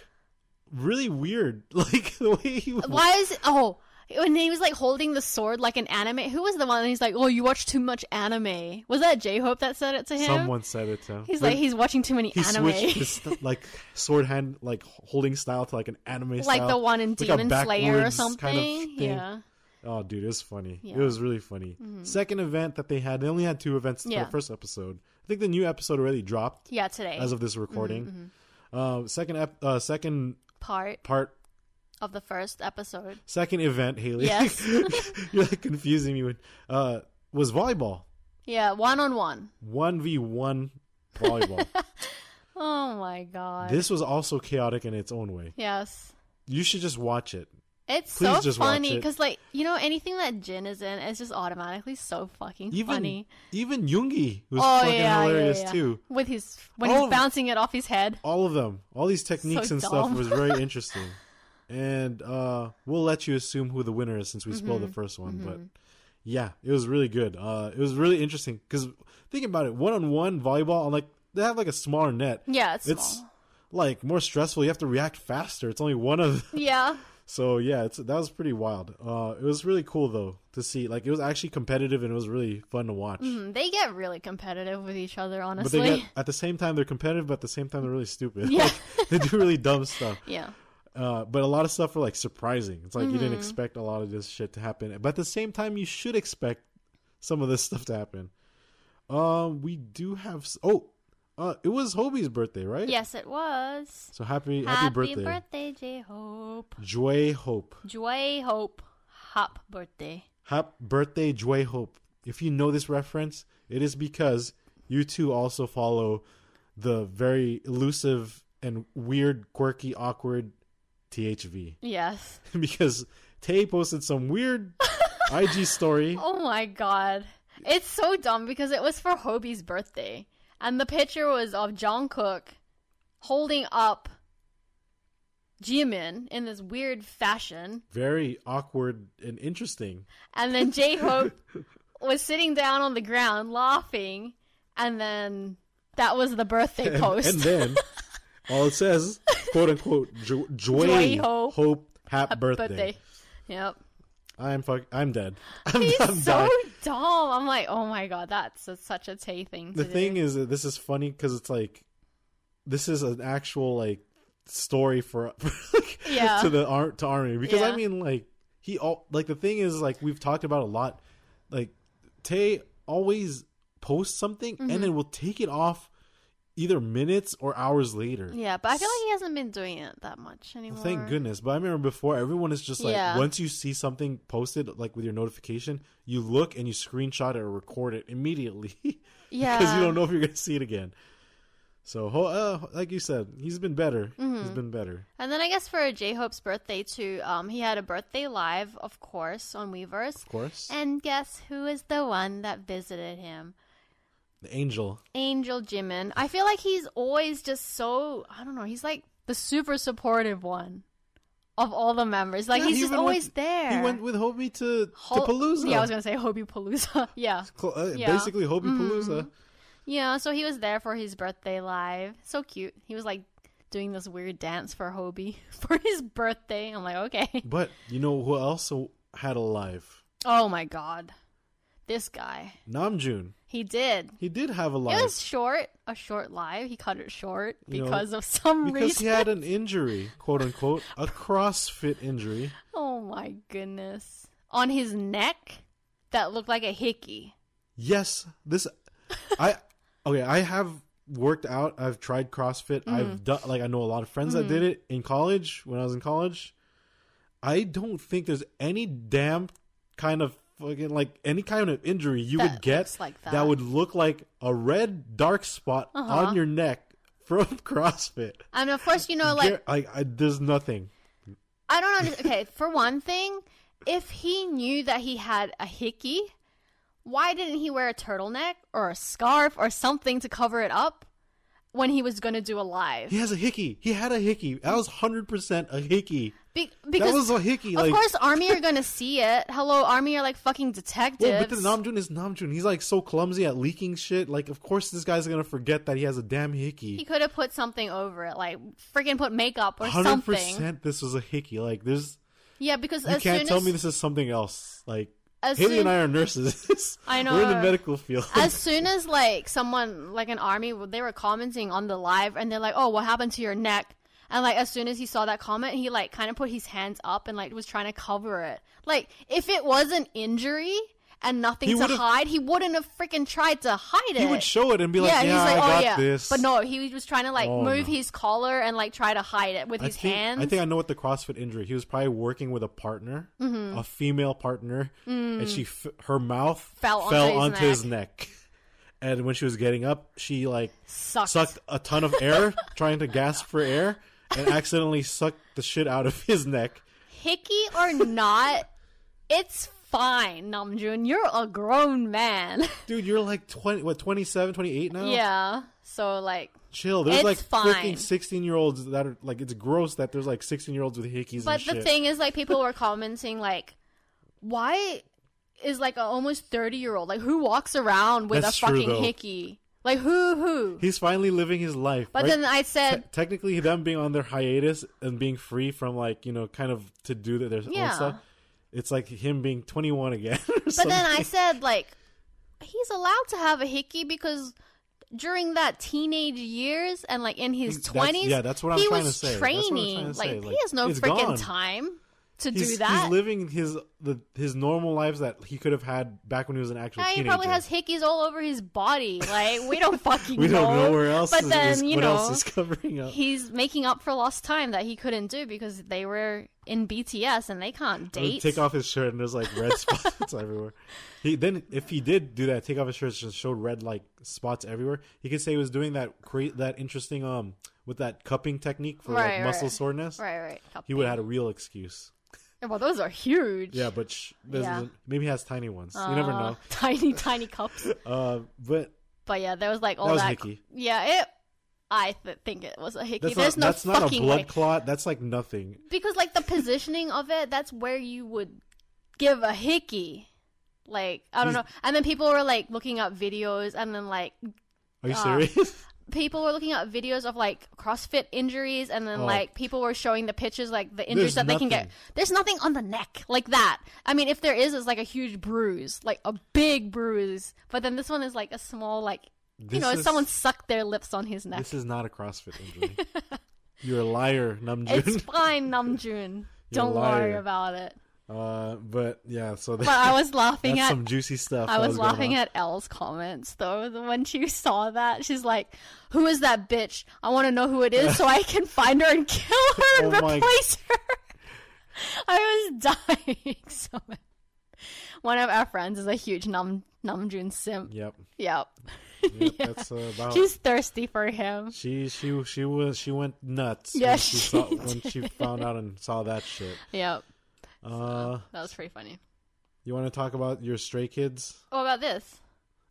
really weird like the way he was Why is oh when he was like holding the sword like an anime? Who was the one? He's like, oh, you watch too much anime. Was that J Hope that said it to him? Someone said it to him. He's But like, he's watching too many he anime. switched his like sword hand like holding style to like an anime like style. the one in Like Demon Slayer or something. kind of yeah. Oh, dude, it was funny. Yeah. Mm-hmm. It was really funny. Second event that they had, they only had two events Yeah. for the first episode. I think the new episode already dropped Yeah, today. as of this recording. Uh, second, ep- uh, second part part, of the first episode. second event, Haley. Yes. You're like confusing me. With, uh, was volleyball Yeah, one on one. one v one volleyball. Oh my god. this was also chaotic in its own way. yes. You should just watch it. It's Please so funny because, like, you know, anything that Jin is in is just automatically so fucking Even funny. even Yoongi was oh fucking yeah, hilarious yeah, yeah. too. With his when All he's bouncing it off his head. All of them, all these techniques So and stuff was very interesting. And uh, we'll let you assume who the winner is since we spoiled Mm-hmm. the first one. But yeah, it was really good. Uh, it was really interesting because think about it, one on one volleyball, like they have like a smaller net. Yeah, it's, It's small. like more stressful. You have to react faster. It's only one of Yeah. So yeah, it's that was pretty wild. Uh, it was really cool though to see. Like it was actually competitive and it was really fun to watch. Mm, They get really competitive with each other, honestly. But they get at the same time they're competitive, but at the same time they're really stupid. Yeah. Like, they do really dumb stuff. yeah. Uh, but a lot of stuff are like surprising. It's like you Mm-hmm. didn't expect a lot of this shit to happen, but at the same time you should expect some of this stuff to happen. Um, we do have. Oh, uh, it was Hobie's birthday, right? Yes, it was. So happy, happy, birthday, birthday, J Hope. Joy Hope. Joy Hope. Hop birthday. Happy birthday, Joy Hope. If you know this reference, it is because you too also follow the very elusive and weird, quirky, awkward THV. Yes. because Tay posted some weird IG story. Oh my god. It's so dumb because it was for Hobie's birthday. And the picture was of Jungkook holding up Jimin in this weird fashion. Very awkward and interesting. And then J Hope was sitting down on the ground laughing. And then That was the birthday and, post. and then all it says, quote unquote, jo- joy, Joy, hope, hope, hap birthday. birthday. Yep. I'm fuck. I'm dead. I'm, He's I'm so dumb. I'm like, oh my god, that's a, such a Tay thing. The to thing is that this is funny because it's like, this is an actual like story for, like, Yeah. to the art to army because I mean like he all like the thing is like we've talked about a lot, like Tay always posts something Mm-hmm. and then will take it off either minutes or hours later. yeah, but I feel like he hasn't been doing it that much anymore. Well, thank goodness. But I remember before, everyone is just like, Yeah. once you see something posted, like with your notification, you look and you screenshot it or record it immediately. Yeah. Because you don't know if you're going to see it again. So, uh, like you said, he's been better. He's Mm-hmm. been better. And then I guess for J Hope's birthday too, um, he had a birthday live, of course, on Weverse. Of course. And guess who is the one that visited him? The angel. Angel Jimin. I feel like he's always just so I don't know. He's like the super supportive one of all the members. Like Yeah, he's he just always went- there. He went with Hobie to, Ho- to Palooza. Yeah, I was gonna say Hobie Palooza. yeah, Cl- uh, Yeah. Mm-hmm. Basically, Hobie Palooza. yeah. So he was there for his birthday live. So cute. He was like doing this weird dance for Hobie for his birthday. I'm like, okay. But you know who else had a live? Oh my god, this guy. Namjoon. He did. He did have a live. It was short, a short live. He cut it short You know, because of some because reason. Because he had an injury, quote unquote, a CrossFit injury. Oh my goodness. On his neck that looked like a hickey. Yes, this I okay, I have worked out. I've tried CrossFit. Mm-hmm. I've done like I know a lot of friends that did it in college when I was in college. I don't think there's any damn kind of fucking like any kind of injury you That would get like that. would look like a red dark spot Uh-huh. on your neck from CrossFit. And of course, you know, like, like I, there's nothing. I don't understand. Okay, for one thing, if he knew that he had a hickey, why didn't he wear a turtleneck or a scarf or something to cover it up when he was going to do a live? He has a hickey. He had a hickey. That was hundred percent a hickey. Be- because that was a hickey. of like, course, army are to see it. Hello, army are like fucking detectives. Well, but the Namjoon is Namjoon. He's like so clumsy at leaking shit. Like, of course, this guy's gonna forget that he has a damn hickey. he could have put something over it, like freaking put makeup or Hundred something. percent, this was a hickey. Like, there's Yeah, because you as can't tell as me this is something else. Like, As Haley soon- and I are nurses. I know. We're in the medical field. as soon as like someone like an army they were commenting on the live and they're like oh what happened to your neck and like as soon as he saw that comment he like kind of put his hands up and like was trying to cover it like if it was an injury and nothing He to hide he wouldn't have freaking tried to hide it he would show it and be like, yeah, "Yeah, he's like, I got oh yeah, this." but no, he was trying to like Oh, move no. his collar and like try to hide it with I his think, hands. I think I know what the CrossFit injury. He was probably working with a partner, Mm-hmm. a female partner, and she f- her mouth Mm. Fell onto his onto his neck. And when she was getting up, she like Sucked. sucked a ton of air, trying to gasp for air, and accidentally sucked the shit out of his neck. Hickey or not, it's fine, Namjoon. You're a grown man. Dude, you're like 20, what, 27, 28 now? yeah. So like Chill. There's It's like fine. freaking 16 year olds that are like, it's gross that there's like 16 year olds with hickeys But the shit. thing is, like, people were commenting, like, why is like an almost thirty year old like who walks around with That's a fucking though. hickey? Like who who? He's finally living his life. But right? then I Te- said, technically, them being on their hiatus and being free from like you know, kind of to do their Yeah. own stuff. It's like him being 21 again. but then I said like he's allowed to have a hickey because during that teenage years and like in his twenties, yeah, that's what I'm he trying was to say. That's what I'm training. trying to like say. he has no freaking gone. time to he's, do that. he's living his the his normal lives that he could have had back when he was an actual Yeah, he probably has hickeys all over his body. Like we don't fucking we know. don't know where else. But is, then you what know, else is covering up. he's making up for lost time that he couldn't do because they were in BTS and they can't date. Take off his shirt and there's like red spots everywhere. He then if he did do that, take off his shirt, and showed red like spots everywhere. He could say he was doing that cra- that interesting um with that cupping technique for Right, like muscle soreness. Right, right. He would have had a real excuse. Well, those are huge. Yeah, but sh- Yeah. maybe he has tiny ones. you never Uh, know. Tiny, tiny cups. Uh, but But yeah, there was like all That was that. hickey. Yeah, it. I th- think it was a hickey. that's There's not no that's not a blood way. clot. That's like nothing. because like the positioning of it, that's where you would give a hickey. Like I don't He's- know. And then people were like looking up videos and then like Are you Ah. serious? People were looking at videos of like CrossFit injuries, and then Oh. like people were showing the pictures like the injuries There's that they can get. There's nothing on the neck like that. I mean, if there is, it's like a huge bruise, like a big bruise. But then this one is like a small, like you This know, is- someone sucked their lips on his neck. this is not a CrossFit injury. You're a liar, Namjoon. It's fine, Namjoon. Don't worry about it. Uh, but yeah, so that, But I was laughing at some juicy stuff. I that was laughing at Elle's comments though. When she saw that, she's like, "Who is that bitch? I want to know who it is so I can find her and kill her and Oh my- replace her." I was dying so. One of our friends is a huge Nam Namjoon simp. Yep. Yep. Yep. Yeah. That's uh, about. She's thirsty for him. She she she was she went nuts Yeah, when she, she saw when she found out and saw that shit. Yep. Uh, That was pretty funny. you want to talk about your stray kids? Oh, about this?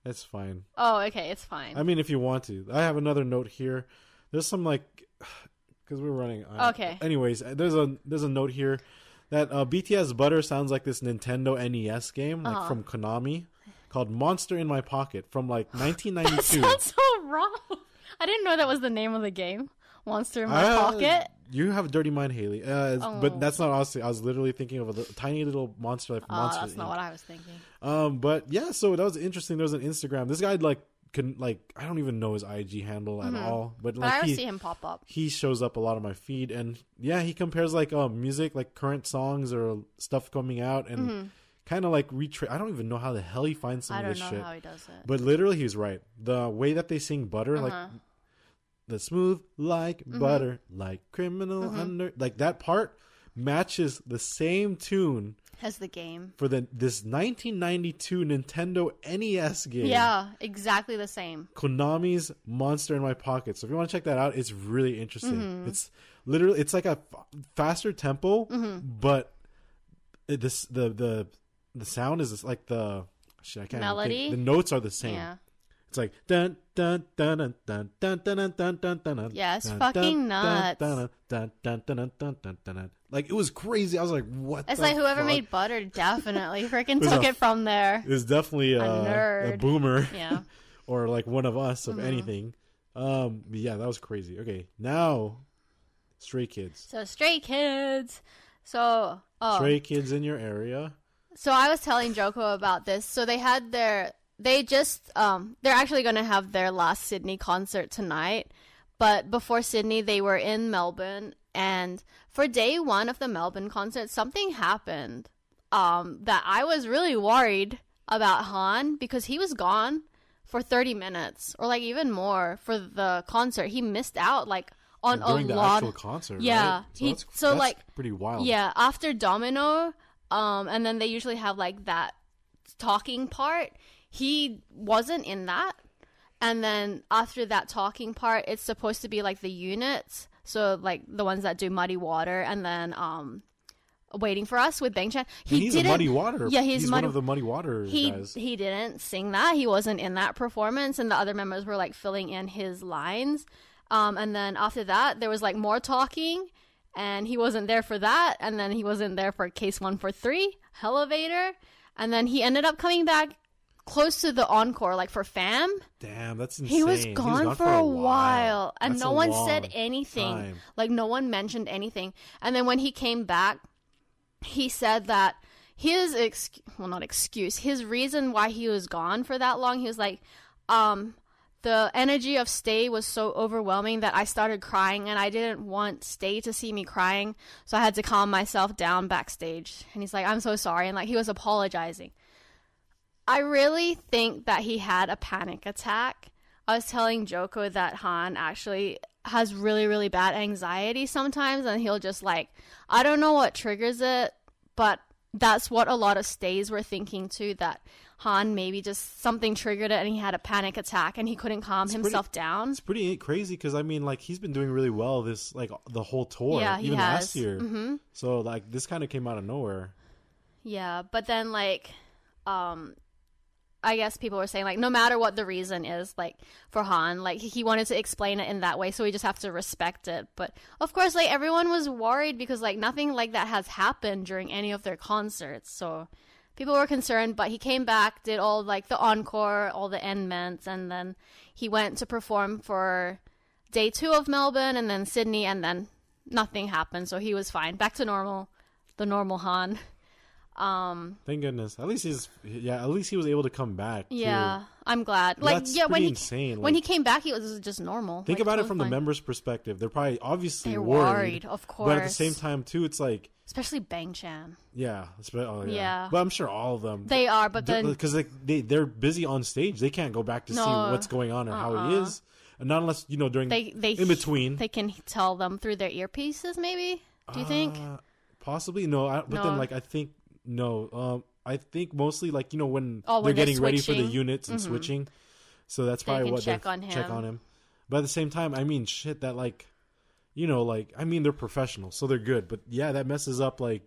It's fine. Oh, okay, it's fine. I mean, if you want to, I have another note here. There's some like, because we're running. Okay. Anyways, there's a there's a note here that uh, BTS Butter sounds like this Nintendo NES game, like Uh-huh. from Konami, called Monster in My Pocket from like that 1992. sounds so wrong. I didn't know that was the name of the game. Monster in my Uh, pocket. You have a dirty mind, Haley. Uh, it's- But Oh. that's not honestly. I was literally thinking of a li- tiny little monster like Oh, monster. that's not what I was thinking. Um, but yeah, so that was interesting. There was an Instagram. This guy like can like I don't even know his IG handle at all, but Mm-hmm. But like I always he see him pop up. he shows up a lot on my feed, and yeah, he compares like um music, like current songs or stuff coming out, and kind of like retra I don't even know how the hell he finds some Mm-hmm. I of don't this know shit. how he does it. But literally, he's right. The way that they sing butter, like Uh-huh. The smooth like Mm-hmm. butter, like criminal under, like that part matches the same tune as the game. for the this 1992 Nintendo NES game. Yeah, exactly the same. Konami's Monster in My Pocket. So if you want to check that out, it's really interesting. Mm-hmm. It's literally it's like a f- faster tempo, Mm-hmm. but it, this the the the sound is like the shit, I can't Melody? The notes are the same. Yeah. It's like dun dun dun dun dun dun dun dun dun dun. Yeah, it's dun, fucking nuts. Dun dun dun dun dun dun dun. Like it was crazy. I was like, what? It's like whoever made butter definitely freaking took it from there. It was definitely a, a boomer. Yeah. or like one of us Mm-hmm. of anything. Um, yeah, that was crazy. Okay, now Stray Kids. So Stray Kids. So oh, Stray Kids in your area. So I was telling Joko about this. So they had their they just um they're actually going to have their last Sydney concert tonight. But before Sydney they were in Melbourne and for day 1 of the Melbourne concert something happened um that I was really worried about Han because he was gone for 30 minutes or like even more for the concert. He missed out like on during a the lot actual concert. Yeah, right? so, he- that's, so, that's like, pretty wild. Yeah, after Domino, um, and then they usually have like that talking part. He wasn't in that, and then after that talking part, it's supposed to be like the units, so like the ones that do Muddy Water, and then um, Waiting for Us with Bang Chan. He and he's didn't. muddy water. Yeah, he's, one muddy. of the muddy water he guys. he didn't sing that. He wasn't in that performance, and the other members were like filling in his lines. Um, and then after that, there was like more talking, and he wasn't there for that. And then he wasn't there for Case One for Three, Elevator, and then he ended up coming back close to the encore, like for Fam. Damn, that's insane. He was gone, for, a while, and That's no one said anything. time. Like no one mentioned anything. And then when he came back, he said that his ex- well not excuse, his reason why he was gone for that long, he was like um the energy of Stay was so overwhelming that I started crying and I didn't want Stay to see me crying, so I had to calm myself down backstage. And he's like, "I'm so sorry." And like he was apologizing. I really think that he had a panic attack. I was telling Joko that Han actually has really, really bad anxiety sometimes, and he'll just like, I don't know what triggers it, but that's what a lot of stays were thinking too. That Han maybe just something triggered it, and he had a panic attack, and he couldn't calm pretty- himself down. It's pretty crazy because I mean, like he's been doing really well this like the whole tour, Yeah, he even has. last year. Mhm. So like this kind of came out of nowhere. Yeah, but then like um I guess people were saying like no matter what the reason is like for Han, like he wanted to explain it in that way, so we just have to respect it. But of course like everyone was worried because like nothing like that has happened during any of their concerts. So people were concerned, but he came back, did all like the encore, all the endments, and then he went to perform for day two of Melbourne and then Sydney, and then nothing happened, so he was fine, back to normal, the normal Han. Um, Thank goodness. At least he's yeah. At least he was able to come back. too. yeah, I'm glad. Like, That's yeah, when he insane, when he came back, he was just normal. Think like, about it from fine. the members' perspective. They're probably obviously They're worried, worried, of course. But at the same time, too, it's like especially Bang Chan. yeah, oh, yeah. Yeah. But I'm sure all of them. They are, but then because they, they they're busy on stage. They can't go back to see what's going on or how he Uh-uh. is, and not unless you know during they they in between. they can tell them through their earpieces. Maybe do you think? Uh, possibly no, I, but then like I think no. Um, I think mostly like you know when Oh, they're when they're getting ready for the switching. Mm-hmm. units and switching, so that's They probably what check they on check on him. But at the same time, I mean, shit, that like, you know, like I mean, they're professional, so they're good. But yeah, that messes up like,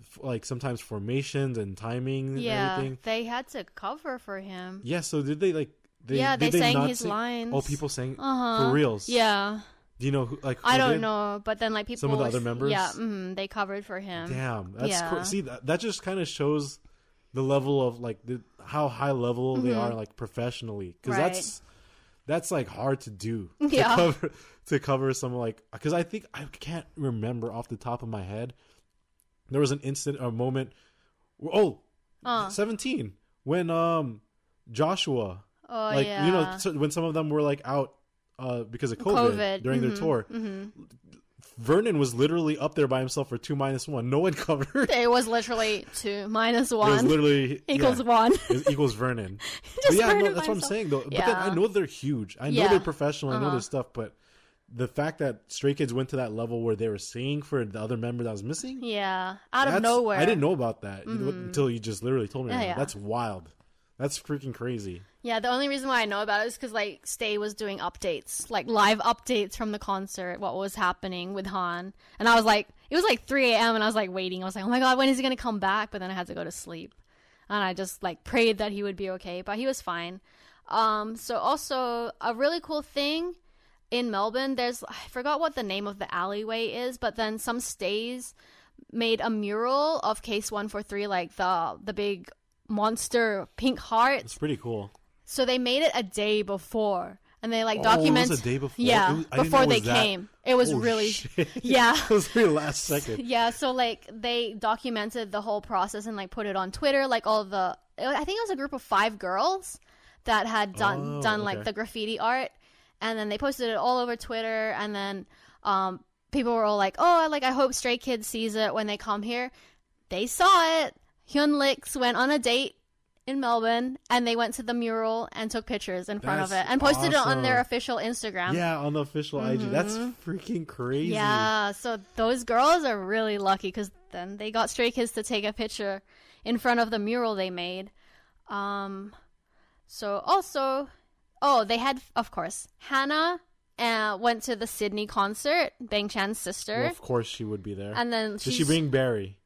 f- like sometimes formations and timing and Yeah, everything. they had to cover for him. Yeah, so did they like? They, Yeah, did they sang not his sing- lines. Oh, people sang Uh-huh. for reals. Yeah, Do you know who? Like I don't did? know, but then like people. Some of the other members? Yeah, mm-hmm, they covered for him. Damn, that's Yeah. cool. See, that, that just kind of shows the level of like the, how high level they are like professionally because Mm-hmm. Right. that's that's like hard to do to Yeah. cover to cover some like because I think I can't remember off the top of my head there was an instant a moment oh Uh. 17 when um Joshua Oh like yeah. you know when some of them were like out uh because of COVID, COVID, during their mhm, tour Vernon was literally up there by himself for two minus one. No one covered. it was literally two minus It was one literally equals yeah, one. it equals Vernon. But yeah, no, that's what I'm saying though. But then I know they're huge. I know Yeah. they're professional. I know Uh-huh. their stuff, but the fact that Stray Kids went to that level where they were singing for the other member that was missing, yeah, out of nowhere. I didn't know about that until you just literally told me. Yeah, that. yeah. That's wild. That's freaking crazy. Yeah, the only reason why I know about it is because like Stay was doing updates, like live updates from the concert, what was happening with Han, and I was like, it was like 3 a.m. and I was like waiting. I was like, oh my god, when is he gonna come back? But then I had to go to sleep, and I just like prayed that he would be okay, but he was fine. Um, so also a really cool thing in Melbourne, there's I forgot what the name of the alleyway is, but then some stays made a mural of Case One Four Three, like the the big monster pink heart It's pretty cool. So they made it a day before, and they like Oh, it was a day before? Yeah, was- before they that- came. It was Oh, really. shit. Yeah. it was very last second. Yeah, so like they documented the whole process and like put it on Twitter. Like all the, I think it was a group of five girls that had done Oh, done like the graffiti art, and then they posted it all over Twitter. And then um, people were all like, "Oh, like I hope Stray Kids sees it when they come here." They saw it. Hyunlix went on a date in Melbourne, and they went to the mural and took pictures in front of it and posted it on their official Instagram. Yeah, on the official IG. That's freaking crazy. Mm-hmm. Yeah, so those girls are really lucky because then they got Stray Kids to take a picture in front of the mural they made. Um, so also, oh, they had, of course, Hannah uh, went to the Sydney concert, Bang Chan's sister, Well, of course she would be there. and then Did she she's- bring Berry?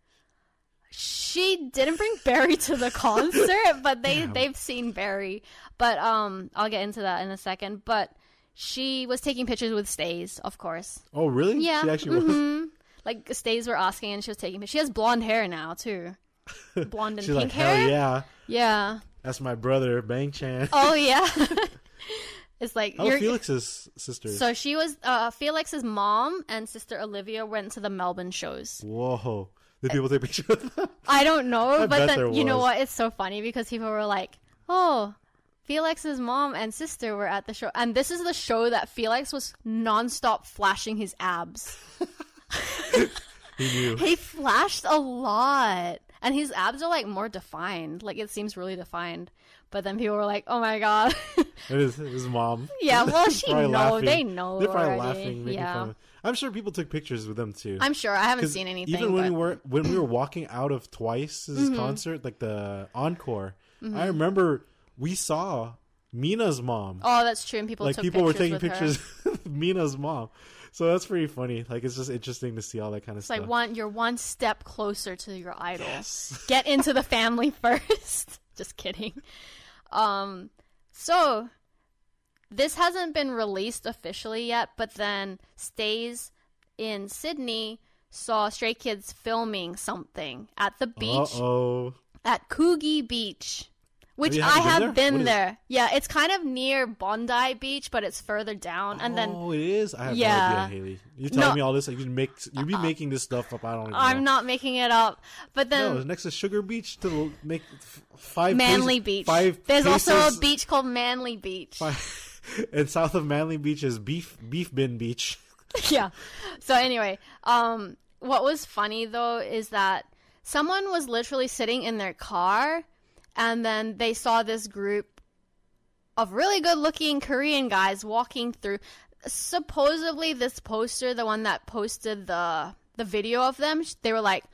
She didn't bring Berry to the concert, but they they've seen Berry. But um, I'll get into that in a second. But she was taking pictures with Stays, of course. Oh, really? Yeah. She actually was. mhm. Like Stays were asking, and she was taking. She has blonde hair now too, blonde and pink like, hair. yeah. Yeah. That's my brother, Bang Chan. Oh yeah. it's like Oh. Felix's sister. So she was uh, Felix's mom and sister Olivia went to the Melbourne shows. Whoa. Did people take pictures of them? I don't know, I but then you know what? It's so funny because people were like, "Oh, Felix's mom and sister were at the show," and this is the show that Felix was nonstop flashing his abs. He knew. He flashed a lot, and his abs are like more defined. Like it seems really defined. But then people were like, "Oh my god." It is his mom. yeah, well, she know. laughing. They know. They're probably already. laughing, making yeah. fun. I'm sure people took pictures with them too. I'm sure. I haven't seen anything. Even when but... we were when we were walking out of Twice's Mm-hmm. concert, like the encore, I remember we saw Mina's mom. Oh, that's true. And people like people were taking pictures with her. pictures of Mina's mom. So that's pretty funny. Like it's just interesting to see all that kind of It's stuff. like one, you're one step closer to your idol. Get into the family first. Just kidding. Um, so this hasn't been released officially yet, but then Stays in Sydney saw Stray Kids filming something at the beach. Uh oh. at Coogee Beach, which you- I have been there? been What is there. Yeah, it's kind of near Bondi Beach, but it's further down. And then oh, it is. I have Yeah. no idea, Haley. You're telling No. me all this. Like you make you be making this stuff up. I don't. I'm know. not making it up. But then No, next to Sugar Beach to make f- five. Manly places- Beach. Five. There's also a beach called Manly Beach. Five, and south of Manly Beach is Beef Beef Bin Beach. yeah. So anyway, um, what was funny though is that someone was literally sitting in their car, and then they saw this group of really good-looking Korean guys walking through. Supposedly, this poster, the one that posted the the video of them, they were like,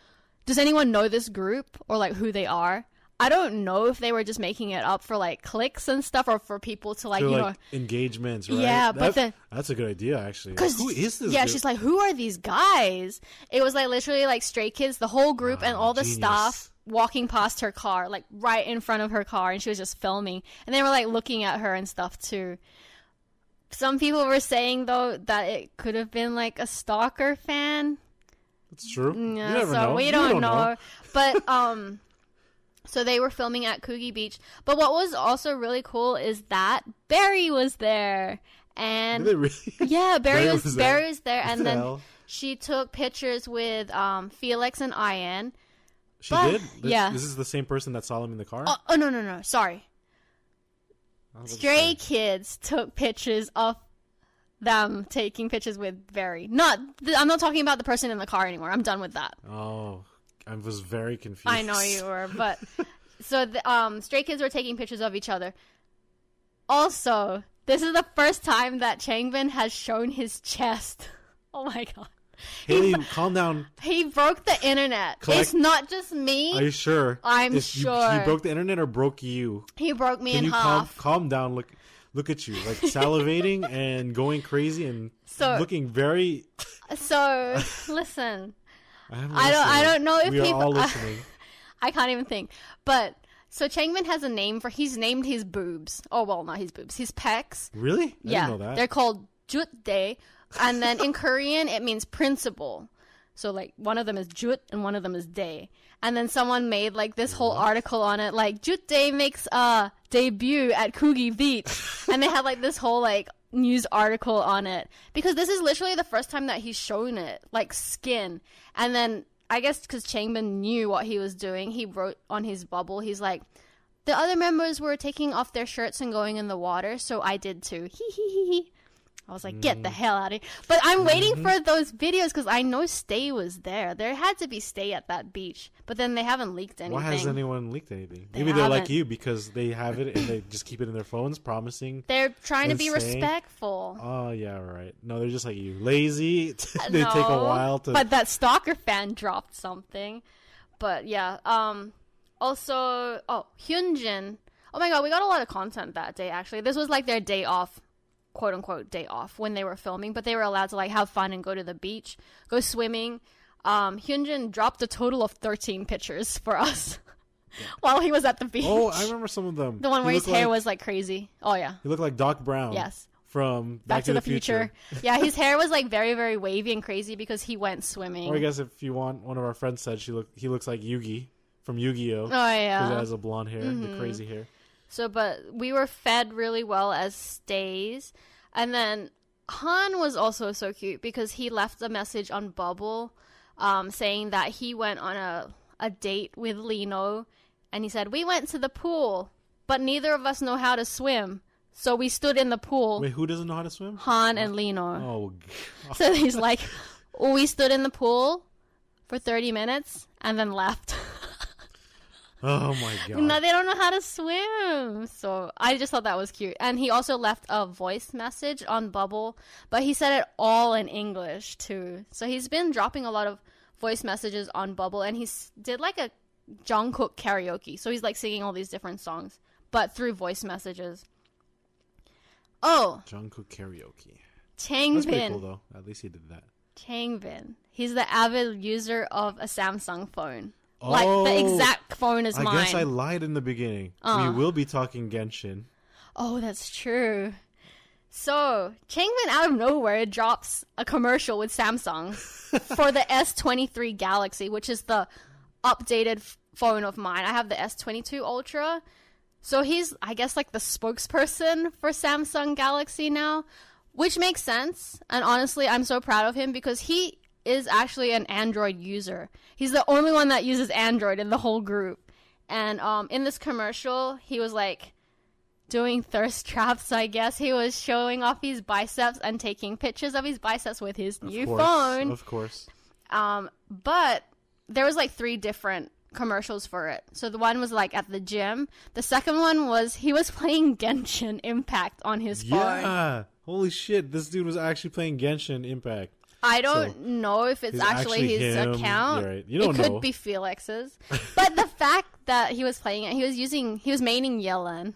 "Does anyone know this group or like who they are?" I don't know if they were just making it up for like clicks and stuff, or for people to like They're you like know engagements, right? Yeah, but That- then- that's a good idea actually. Like, Cause who is this? Yeah, dude? she's like, who are these guys? It was like literally like stray kids, the whole group, and Ah, all the genius. staff walking past her car, like right in front of her car, and she was just filming, and they were like looking at her and stuff too. Some people were saying though that it could have been like a stalker fan. That's true. Yeah, so know. we You don't, know. But um so they were filming at Coogee Beach. But what was also really cool is that Berry was there. And Did they really? yeah, Berry, Berry was, was there? Berry was there and the then hell? she took pictures with um Felix and I.N. She But- did. This, yeah. This is the same person that saw them in the car. Oh, oh no no no, sorry. Stray kids took pictures of them taking pictures with Berry. Not th- I'm not talking about the person in the car anymore. I'm done with that. Oh, I was very confused. I know you were, but so the, um, stray kids were taking pictures of each other. Also, this is the first time that Changbin has shown his chest. Oh my god, Haley, calm down. he broke the internet. Collect- It's not just me. Are you sure? I'm If sure. You, broke the internet or broke you? he broke me Can in you calm, half. calm down? Look, look at you, like salivating and going crazy and So- looking very. So listen, I don't- I don't know if we people- are all listening. I can't even think. But so Changbin has a name for. He's named his boobs. Oh well, not his boobs. His pecs. really? I yeah, didn't know that. they're called jutdae, and then in Korean it means principal. So like one of them is jut and one of them is day. And then someone made like this whole article on it, like Jutdae makes a debut at Coogee Beach, and they had like this whole like news article on it because this is literally the first time that he's shown it, like skin. And then I guess because Changbin knew what he was doing, he wrote on his bubble, he's like, the other members were taking off their shirts and going in the water, so I did too. Hee hee hee hee. I was like, get the mm. hell out of here. But I'm waiting mm-hmm. for those videos because I know Stay was there. There had to be Stay at that beach. But then they haven't leaked anything. Why has anyone leaked anything? They Maybe they're like you because they have it and they just keep it in their phones, promising. They're trying to be and saying- respectful. Oh yeah, right. No, they're just like you, lazy. they uh, take a No, while to. But that stalker fan dropped something. But yeah. Um. Also, oh Hyunjin. Oh my god, we got a lot of content that day. Actually, this was like their day off, quote unquote day off when they were filming. But they were allowed to like have fun and go to the beach, go swimming. Um, Hyunjin dropped a total of thirteen pictures for us while he was at the beach. oh, I remember some of them. the one He where his hair like- was like crazy. Oh yeah. He looked like Doc Brown. Yes. From Back, to, the, future. yeah, his hair was like very, very wavy and crazy because he went swimming. Or I guess if you want, one of our friends said she look he looks like Yugi from Yu-Gi-Oh. Oh Because yeah. he has a blonde hair, the crazy hair. So, but we were fed really well as stays, and then Han was also so cute because he left a message on Bubble, um, saying that he went on a a date with Lee Know, and he said we went to the pool, but neither of us know how to swim, so we stood in the pool. Wait, who doesn't know how to swim? Han and Lee Know. Oh, God. So he's like, we stood in the pool for thirty minutes and then left. Oh my God. No, they don't know how to swim. So I just thought that was cute. And he also left a voice message on Bubble, but he said it all in English too. So he's been dropping a lot of voice messages on Bubble, and he did like a Jungkook karaoke. So he's like singing all these different songs, but through voice messages. Oh, Jungkook karaoke. That's pretty Changbin. cool though. At least he did that. Changbin. He's the avid user of a Samsung phone. Like the Oh, exact phone as I mine. I guess I lied in the beginning. Uh. We will be talking Genshin. Oh, that's true. So, Changbin out of nowhere drops a commercial with Samsung for the S23 Galaxy, which is the updated f- phone of mine. I have the S22 Ultra. So he's, I guess, like the spokesperson for Samsung Galaxy now, which makes sense. And honestly, I'm so proud of him because he is actually an Android user. He's the only one that uses Android in the whole group. And um, in this commercial, he was like doing thirst traps, I guess. He was showing off his biceps and taking pictures of his biceps with his Of new course, phone. Of course. Um, but there was like three different commercials for it. So the one was like at the gym. The second one was he was playing Genshin Impact on his phone. Yeah. Holy shit! This dude was actually playing Genshin Impact. I don't So, know if it's actually, actually his him. account. Right. You don't it could be Felix's. but the fact that he was playing it, he was using, he was maining Yelan.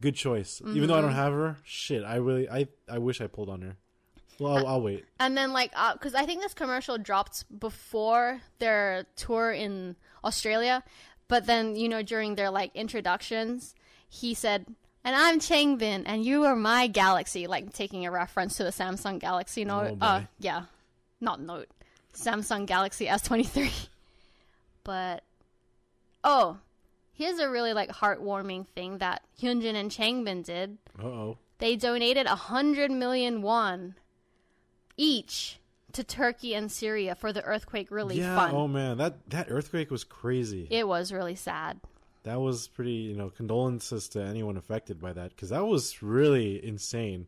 Good choice. Even though I Mm-hmm. don't have her, shit. I really, I, I wish I pulled on her. Well, I'll, I'll wait. And then like, because I think this commercial dropped before their tour in Australia, but then you know during their like introductions, he said, "And I'm Changbin, and you are my Galaxy," like taking a reference to the Samsung Galaxy Note. Oh, uh, yeah, not Note, Samsung Galaxy S23. but oh, here's a really like heartwarming thing that Hyunjin and Changbin did Uh oh. they donated a hundred million won each to Turkey and Syria for the earthquake relief Yeah. fund. Oh man, that that earthquake was crazy. It was really sad. That was pretty. You know, condolences to anyone affected by that because that was really insane.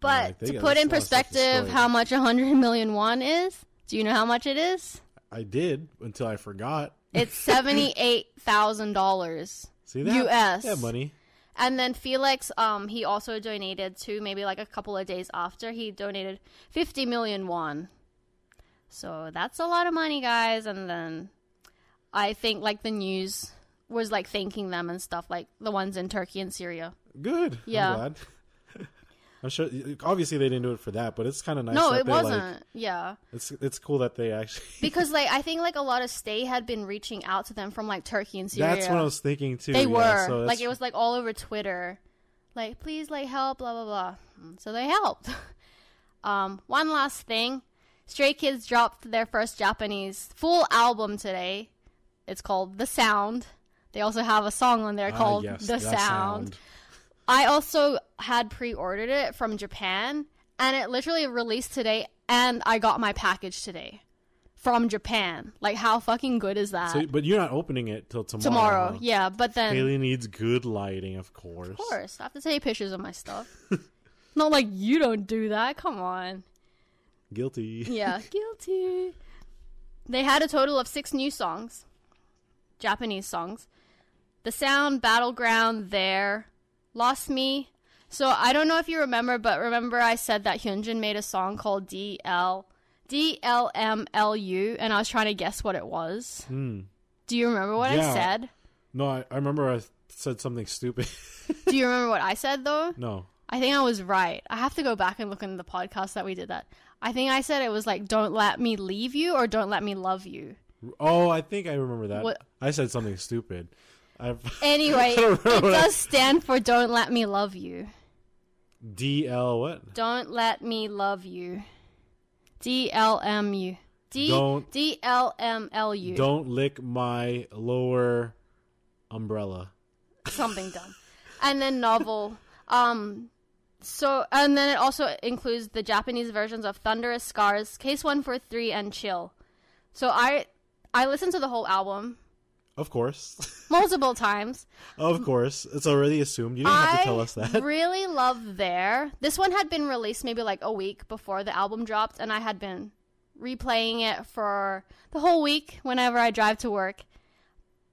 But they to put in a lot of stuff perspective how much a hundred million won is, do you know how much it is? I did until I forgot. It's seventy eight thousand dollars. See that? US. Yeah, money. And then Felix, um, he also donated to maybe like a couple of days after he donated fifty million won. So that's a lot of money, guys. And then I think like the news was like thanking them and stuff, like the ones in Turkey and Syria. Good. Yeah. I'm glad. I'm sure. Obviously, they didn't do it for that, but it's kind of nice. no, it wasn't. yeah, it's it's cool that they actually. because like I think like a lot of stay had been reaching out to them from like Turkey and Syria. That's what I was thinking too. They yeah, were so like it was like all over Twitter, like please like help, blah blah blah. Mm, So they helped. um, one last thing, Stray Kids dropped their first Japanese full album today. It's called The Sound. They also have a song on there Ah, called yes, The that Sound. I also had pre-ordered it from Japan, and it literally released today, and I got my package today from Japan. Like, how fucking good is that? So, but you're not opening it till tomorrow. Tomorrow, yeah, but then Haley needs good lighting, of course. Of course. I have to take pictures of my stuff. Not like you don't do that. Come on. Guilty. Yeah, guilty. They had a total of six new songs, Japanese songs. The Sound, Battleground, There, Lost Me. So I don't know if you remember, but remember I said that Hyunjin made a song called DL DLMLU, and I was trying to guess what it was. Do you remember what I Hmm. Said? No, I, I remember I said something stupid. Do you remember what I said though? no. I think I was right. I have to go back and look in the podcast that we did that. I think I said it was like "Don't let me leave you" or "Don't let me love you." Oh, I think I remember that. What- I said something stupid. I've Anyway, it does stand for "Don't let me love you." DL what? Don't let me love you. D L M U. D Don't- D L M L U. Don't lick my lower umbrella. something dumb. And then novel. Um so and then it also includes the Japanese versions of Thunderous Scars, Case 143 and Chill. So I I listened to the whole album Of course. multiple times. of course. It's already assumed. You didn't have to tell us that. I really love There. This one had been released maybe like a week before the album dropped, and I had been replaying it for the whole week whenever I drive to work.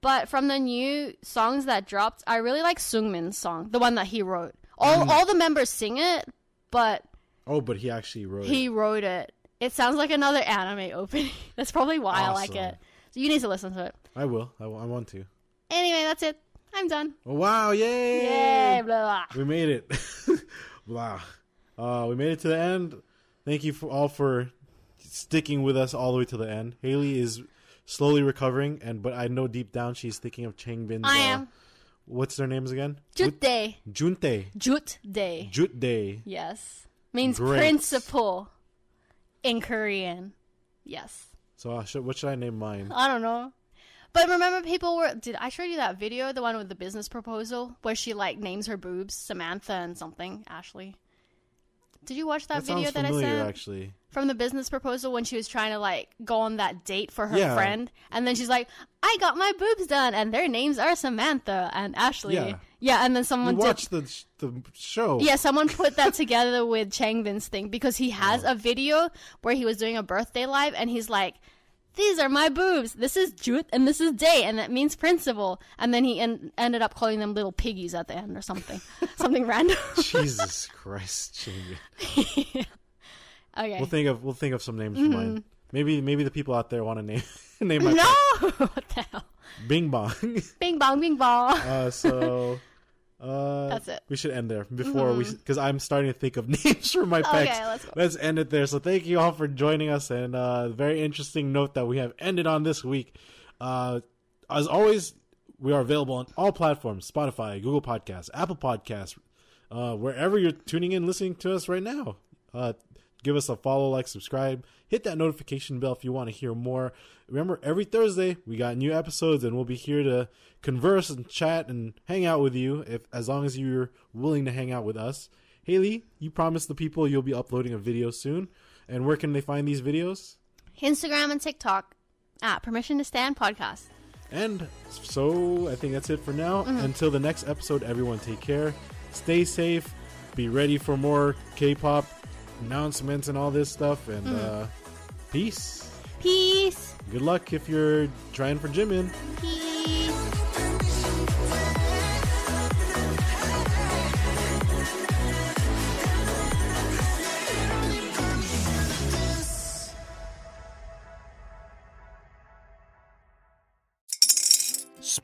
But from the new songs that dropped, I really like Seungmin's song, the one that he wrote. All Mm. all the members sing it, but Oh, but he actually wrote he it. wrote it. It sounds like another anime opening. That's probably why I like it. So you need to listen to it. I will. I, I want to. Anyway, that's it. I'm done. Oh, wow. Yay. Yay! Blah, blah. We made it. wow. Uh, we made it to the end. Thank you for all for sticking with us all the way to the end. Haley is slowly recovering, and but I know deep down she's thinking of Changbin's. I uh, am. What's their names again? Jute Day. Junte. Jute Day. Jut Day. Yes. Means Great. principal in Korean. Yes. So uh, should, what should I name mine? I don't know. But remember, people were. Did I show you that video, the one with the business proposal, where she like names her boobs Samantha and something Ashley? Did you watch that, That video that I familiar, sent actually. from the business proposal when she was trying to like go on that date for her Yeah. friend, and then she's like, "I got my boobs done, and their names are Samantha and Ashley." Yeah. Yeah, and then You someone did. watched the sh- the show. Yeah, someone put that together with Changbin's thing because he has a video where he was doing a birthday live and he's like, "These are my boobs. This is Jut and this is Day, and that means principal." And then he en- ended up calling them little piggies at the end or something, something random. Jesus Christ, Chingy. okay. We'll think of we'll think of some names for mine. Maybe maybe the people out there want to name name my no, what the hell? Bing Bong. Bing bong, bing bong. uh, so uh, That's it. Mm-hmm. We should end there before we because I'm starting to think of names for my pets. Okay, let's. Let's end it there. So thank you all for joining us, and uh, very interesting note that we have ended on this week. Uh, as always, we are available on all platforms: Spotify, Google Podcasts, Apple Podcasts, uh, wherever you're tuning in, listening to us right now. Uh, give us a follow, like, subscribe, hit that notification bell if you want to hear more. Remember, every Thursday we got new episodes, and we'll be here to converse and chat and hang out with you. If as long as you're willing to hang out with us, Haley, you promised the people you'll be uploading a video soon. And where can they find these videos? Instagram and TikTok at Permission to Stan Podcast. And so I think that's it for now. Mm-hmm. Until the next episode, everyone take care, stay safe, be ready for more K-pop announcements and all this stuff, and uh, peace. Peace. Good luck if you're trying for Jimin. Peace.